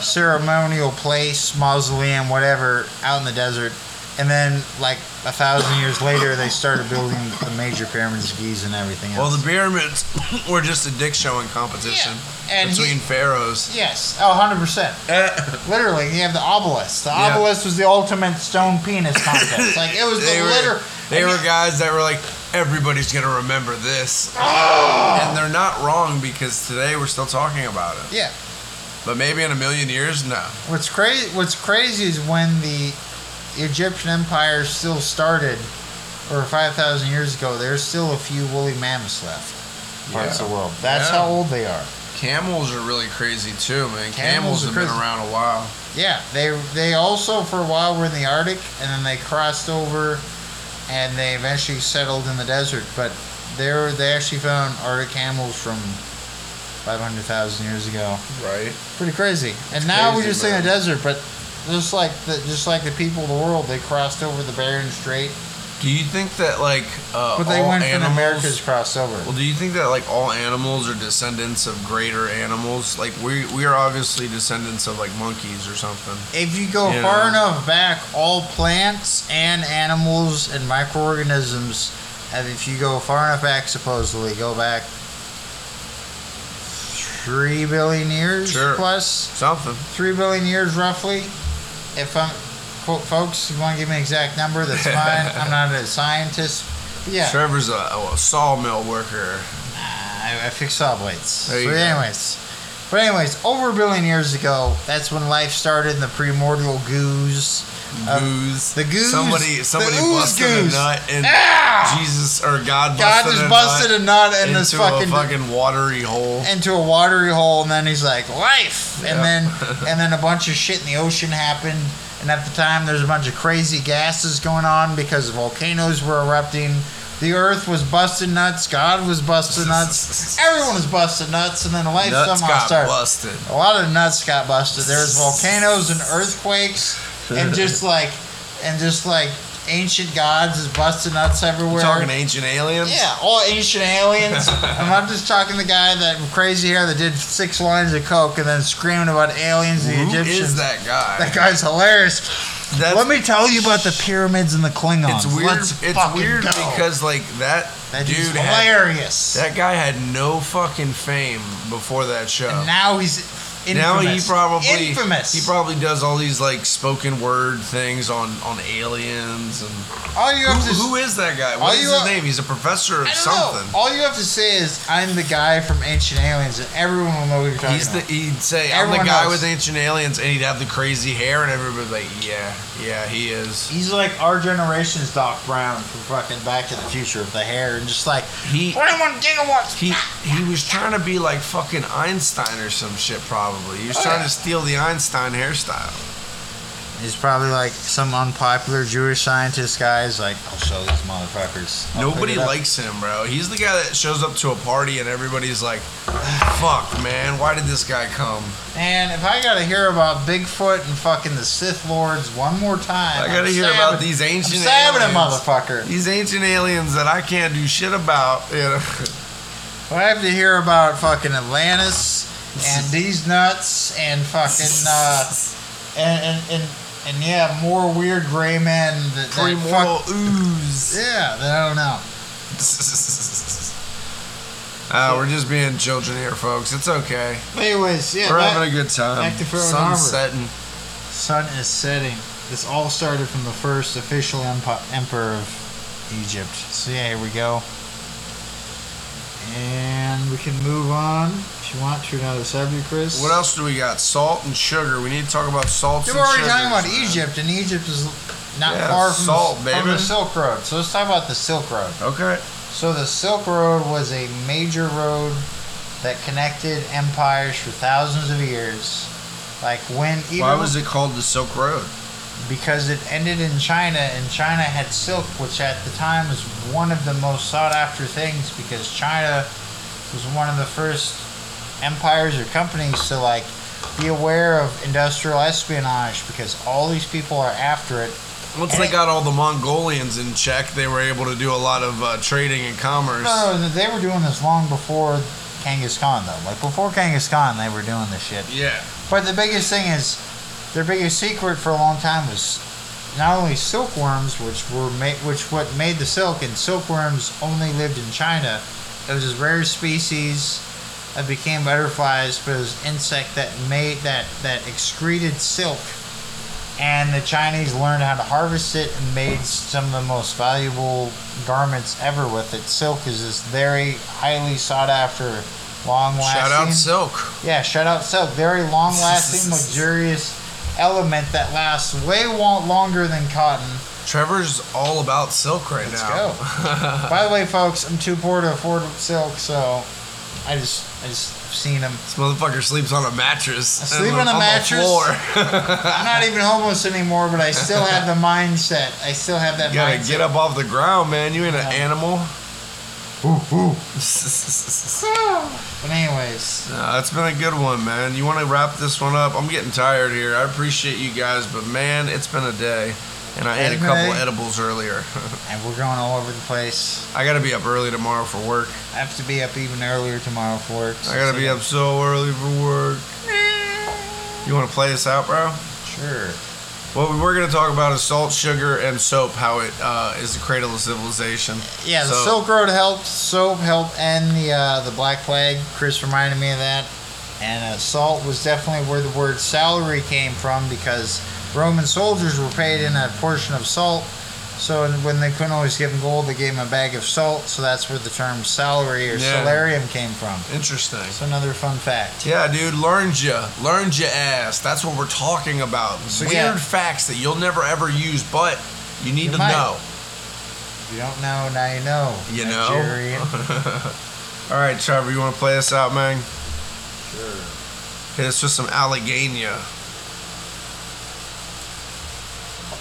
Speaker 1: ceremonial place, mausoleum, whatever, out in the desert. And then, like a thousand years later, they started building the major pyramids of Giza and everything else.
Speaker 2: Well, the pyramids were just a dick showing competition
Speaker 1: Yeah, and he-
Speaker 2: between pharaohs.
Speaker 1: yes, oh, 100%. Eh. Literally, you have the obelisk. The
Speaker 2: Yeah.
Speaker 1: obelisk was the ultimate stone penis contest. like it was
Speaker 2: they
Speaker 1: the
Speaker 2: were, they were guys that were like, everybody's gonna remember this, oh. and they're not wrong because today we're still talking about it.
Speaker 1: Yeah.
Speaker 2: But maybe in a million years, no.
Speaker 1: What's crazy? What's crazy is when the Egyptian Empire still started, over five thousand years ago. There's still a few woolly mammoths left. Parts
Speaker 2: Yeah.
Speaker 1: of the world. That's
Speaker 2: Yeah.
Speaker 1: how old they are.
Speaker 2: Camels are really crazy too, man.
Speaker 1: Camels
Speaker 2: Camels, have been around a while.
Speaker 1: Yeah, they they also for a while were in the Arctic, and then they crossed over, and they eventually settled in the desert. But they they actually found Arctic camels from five hundred thousand years ago.
Speaker 2: Right.
Speaker 1: Pretty crazy. And now
Speaker 2: we're
Speaker 1: just think of the desert, but just like the just like the people of the world, they crossed over the Bering Strait,
Speaker 2: Do you think that like uh,
Speaker 1: but they
Speaker 2: all
Speaker 1: went from
Speaker 2: animals,
Speaker 1: Americas crossed over.
Speaker 2: Well, do you think that like all animals are descendants of greater animals? Like we we are obviously descendants of like monkeys or something.
Speaker 1: If you go
Speaker 2: You
Speaker 1: far
Speaker 2: know.
Speaker 1: enough back, all plants and animals and microorganisms, and if you go far enough back, supposedly go back three billion years
Speaker 2: Sure.
Speaker 1: plus,
Speaker 2: Something.
Speaker 1: three billion years roughly. If I'm, folks, you want to give me an exact number, that's fine. I'm not a scientist. But yeah,
Speaker 2: Trevor's a, a sawmill worker.
Speaker 1: I, I fix saw blades.
Speaker 2: There you go.
Speaker 1: anyways, but anyways, over a billion years ago, that's when life started in the primordial goose.
Speaker 2: Goose.
Speaker 1: the goose-
Speaker 2: Somebody somebody
Speaker 1: ooze
Speaker 2: busted
Speaker 1: goose.
Speaker 2: a nut and
Speaker 1: Ah!
Speaker 2: Jesus or God busted
Speaker 1: God just
Speaker 2: a
Speaker 1: busted
Speaker 2: nut
Speaker 1: a nut in
Speaker 2: into
Speaker 1: this fucking,
Speaker 2: a fucking watery hole.
Speaker 1: into a watery hole, and then he's like life, and
Speaker 2: Yeah.
Speaker 1: then and then a bunch of shit in the ocean happened, and at the time there's a bunch of crazy gases going on because volcanoes were erupting. The Earth was busted nuts. God was busted nuts. Everyone was busted nuts, and then life
Speaker 2: Nuts
Speaker 1: somehow
Speaker 2: got
Speaker 1: started.
Speaker 2: busted.
Speaker 1: A lot of nuts got busted. There was volcanoes and earthquakes, and just like, and just like ancient gods is busting nuts everywhere.
Speaker 2: We're talking ancient aliens.
Speaker 1: yeah, all ancient aliens. I'm not just talking the guy that crazy hair that did six lines of coke and then screaming about aliens. The
Speaker 2: Who
Speaker 1: Egyptians.
Speaker 2: is that guy?
Speaker 1: That guy's hilarious.
Speaker 2: That's,
Speaker 1: Let me tell you about the pyramids and the Klingons.
Speaker 2: it's weird.
Speaker 1: Let's
Speaker 2: it's weird
Speaker 1: go.
Speaker 2: because like that,
Speaker 1: that
Speaker 2: dude
Speaker 1: dude's
Speaker 2: had,
Speaker 1: hilarious.
Speaker 2: that guy had no fucking fame before that show.
Speaker 1: and now he's infamous.
Speaker 2: Now he probably
Speaker 1: infamous.
Speaker 2: he probably does all these like spoken word things on on aliens and
Speaker 1: all you have
Speaker 2: who,
Speaker 1: to
Speaker 2: who is that guy? What is his
Speaker 1: have-
Speaker 2: name? He's a professor of
Speaker 1: I don't
Speaker 2: something.
Speaker 1: know. All you have to say is I'm the guy from Ancient Aliens, and everyone will know what you're talking
Speaker 2: He's the
Speaker 1: about.
Speaker 2: he'd say I'm the guy
Speaker 1: knows.
Speaker 2: with ancient aliens and he'd have the crazy hair and everybody's like yeah yeah he is.
Speaker 1: He's like our generation's Doc Brown from fucking Back to the Future with the hair and just like
Speaker 2: He
Speaker 1: 21 gigawatts.
Speaker 2: he he was trying to be like fucking Einstein or some shit probably. He was
Speaker 1: Oh,
Speaker 2: trying
Speaker 1: yeah.
Speaker 2: to steal the Einstein hairstyle.
Speaker 1: He's probably like some unpopular Jewish scientist guy. He's like, I'll show these motherfuckers. I'll
Speaker 2: Nobody
Speaker 1: figure it out."
Speaker 2: likes him, bro. He's the guy that shows up to a party and everybody's like, "Fuck, man, why did this guy come?"
Speaker 1: And if I gotta hear about Bigfoot and fucking the Sith Lords one more time,
Speaker 2: I gotta
Speaker 1: I'm
Speaker 2: hear
Speaker 1: stabbing-
Speaker 2: about these
Speaker 1: I'm
Speaker 2: ancient
Speaker 1: a
Speaker 2: aliens.
Speaker 1: motherfucker.
Speaker 2: These ancient aliens that I can't do shit about. You know?
Speaker 1: I have to hear about fucking Atlantis and these nuts and fucking uh, and and and, and yeah, more weird gray men that, that fuck,
Speaker 2: ooze.
Speaker 1: yeah, that I don't know.
Speaker 2: Uh, we're just being children here, folks. It's okay.
Speaker 1: Anyways, yeah,
Speaker 2: we're
Speaker 1: that-
Speaker 2: having a good time.
Speaker 1: back to
Speaker 2: Sun's
Speaker 1: Armor.
Speaker 2: setting.
Speaker 1: sun is setting. This all started from the first official emperor of Egypt. So yeah, here we go. And we can move on if you want to another subject, Chris.
Speaker 2: What else do we got? Salt and sugar. We need to talk about salt.
Speaker 1: We're already
Speaker 2: sugars,
Speaker 1: talking about
Speaker 2: man.
Speaker 1: Egypt, and Egypt is not
Speaker 2: Yeah,
Speaker 1: far from,
Speaker 2: salt,
Speaker 1: the, from the. Silk Road. So let's talk about the Silk Road.
Speaker 2: Okay.
Speaker 1: So the Silk Road was a major road that connected empires for thousands of years. Like when even
Speaker 2: Why was it called the Silk Road?
Speaker 1: because it ended in China, and China had silk, which at the time was one of the most sought after things because China was one of the first empires or companies to like be aware of industrial espionage because all these people are after it.
Speaker 2: Once they got all the Mongolians in check, they were able to do a lot of uh, trading and commerce.
Speaker 1: No, no, they were doing this long before Genghis Khan, though. Like before Genghis Khan, they were doing this shit.
Speaker 2: Yeah.
Speaker 1: But the biggest thing is, their biggest secret for a long time was not only silkworms, which were made, which what made the silk, and silkworms only lived in China. It was this rare species that became butterflies, but it was an insect that made that that excreted silk. And the Chinese learned how to harvest it and made some of the most valuable garments ever with it. Silk is this very highly sought after, long lasting.
Speaker 2: Shout out Silk.
Speaker 1: Yeah, shut out silk. Very long lasting, luxurious element that lasts way longer than cotton.
Speaker 2: Trevor's all about silk right
Speaker 1: Let's
Speaker 2: now.
Speaker 1: go. By the way, folks, I'm too poor to afford silk, so I just I just seen him.
Speaker 2: This motherfucker sleeps on a mattress.
Speaker 1: I sleep
Speaker 2: and
Speaker 1: on a mattress?
Speaker 2: floor.
Speaker 1: I'm not even homeless anymore, but I still have the mindset. I still have that
Speaker 2: you gotta
Speaker 1: mindset.
Speaker 2: get up off the ground, man. You ain't an
Speaker 1: Yeah.
Speaker 2: animal.
Speaker 1: But anyways,
Speaker 2: Nah, that's been a good one, man. You want to wrap this one up? I'm getting tired here. I appreciate you guys, but man, it's been a day, and I ate a couple edibles earlier.
Speaker 1: and we're going all over the place.
Speaker 2: I gotta be up early tomorrow for work.
Speaker 1: I have to be up even earlier tomorrow for work. so
Speaker 2: I gotta be up so early for work. You want to play this out, bro?
Speaker 1: Sure.
Speaker 2: What we were gonna talk about is salt, sugar, and soap. How it uh, is the cradle of civilization.
Speaker 1: Yeah, the Silk Road helped. Soap helped end the uh, the Black Plague. Chris reminded me of that. And uh, salt was definitely where the word salary came from because Roman soldiers were paid in a portion of salt. So when they couldn't always give them gold, they gave them a bag of salt. So that's where the term salary or
Speaker 2: Yeah.
Speaker 1: salarium came from.
Speaker 2: Interesting.
Speaker 1: So another fun fact.
Speaker 2: Yeah, dude, learned ya, learned ya ass. That's what we're talking about.
Speaker 1: So,
Speaker 2: Weird
Speaker 1: yeah.
Speaker 2: facts that you'll never ever use, but you need
Speaker 1: You
Speaker 2: to
Speaker 1: might.
Speaker 2: know.
Speaker 1: If you don't know, now you know.
Speaker 2: You know. All right, Trevor, you want to play us out, man?
Speaker 1: Sure.
Speaker 2: Hit us with some Alleghania.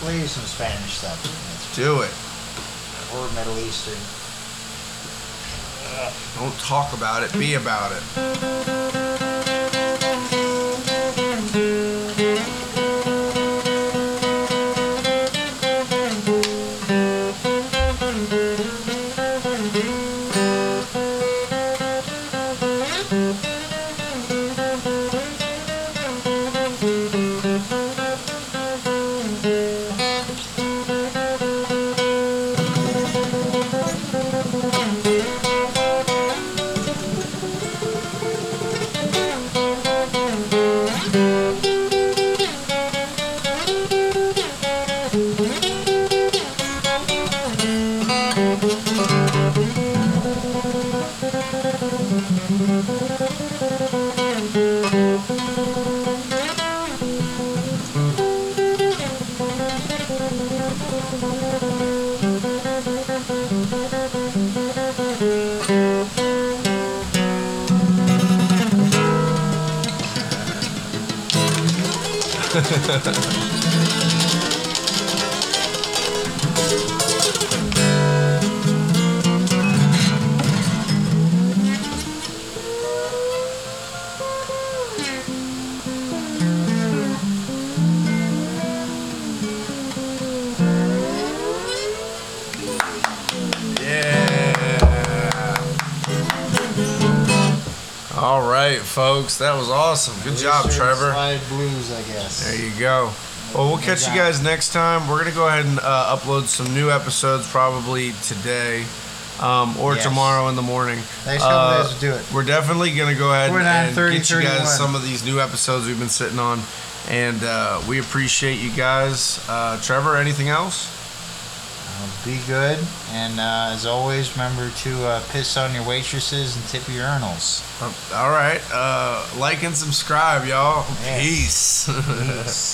Speaker 1: Play some Spanish stuff.
Speaker 2: Do it.
Speaker 1: Or Middle Eastern.
Speaker 2: Don't talk about it. Be about it. Folks. That was awesome. Good job, Trevor.
Speaker 1: Slide blues, I guess.
Speaker 2: There you go. Well, we'll catch you guys next time. We're gonna go ahead and uh, upload some new episodes probably today um, or
Speaker 1: Yes.
Speaker 2: tomorrow in the morning.
Speaker 1: Next
Speaker 2: Uh,
Speaker 1: we'll do it.
Speaker 2: We're definitely gonna go ahead and,
Speaker 1: at
Speaker 2: and
Speaker 1: 30,
Speaker 2: get you guys
Speaker 1: 31.
Speaker 2: some of these new episodes we've been sitting on, and uh, we appreciate you guys. Uh, Trevor, anything else?
Speaker 1: Be good, and uh, as always, remember to uh, piss on your waitresses and tip your urinals.
Speaker 2: Uh, all right. Uh, like and subscribe, y'all.
Speaker 1: Yes.
Speaker 2: Peace.
Speaker 1: Peace.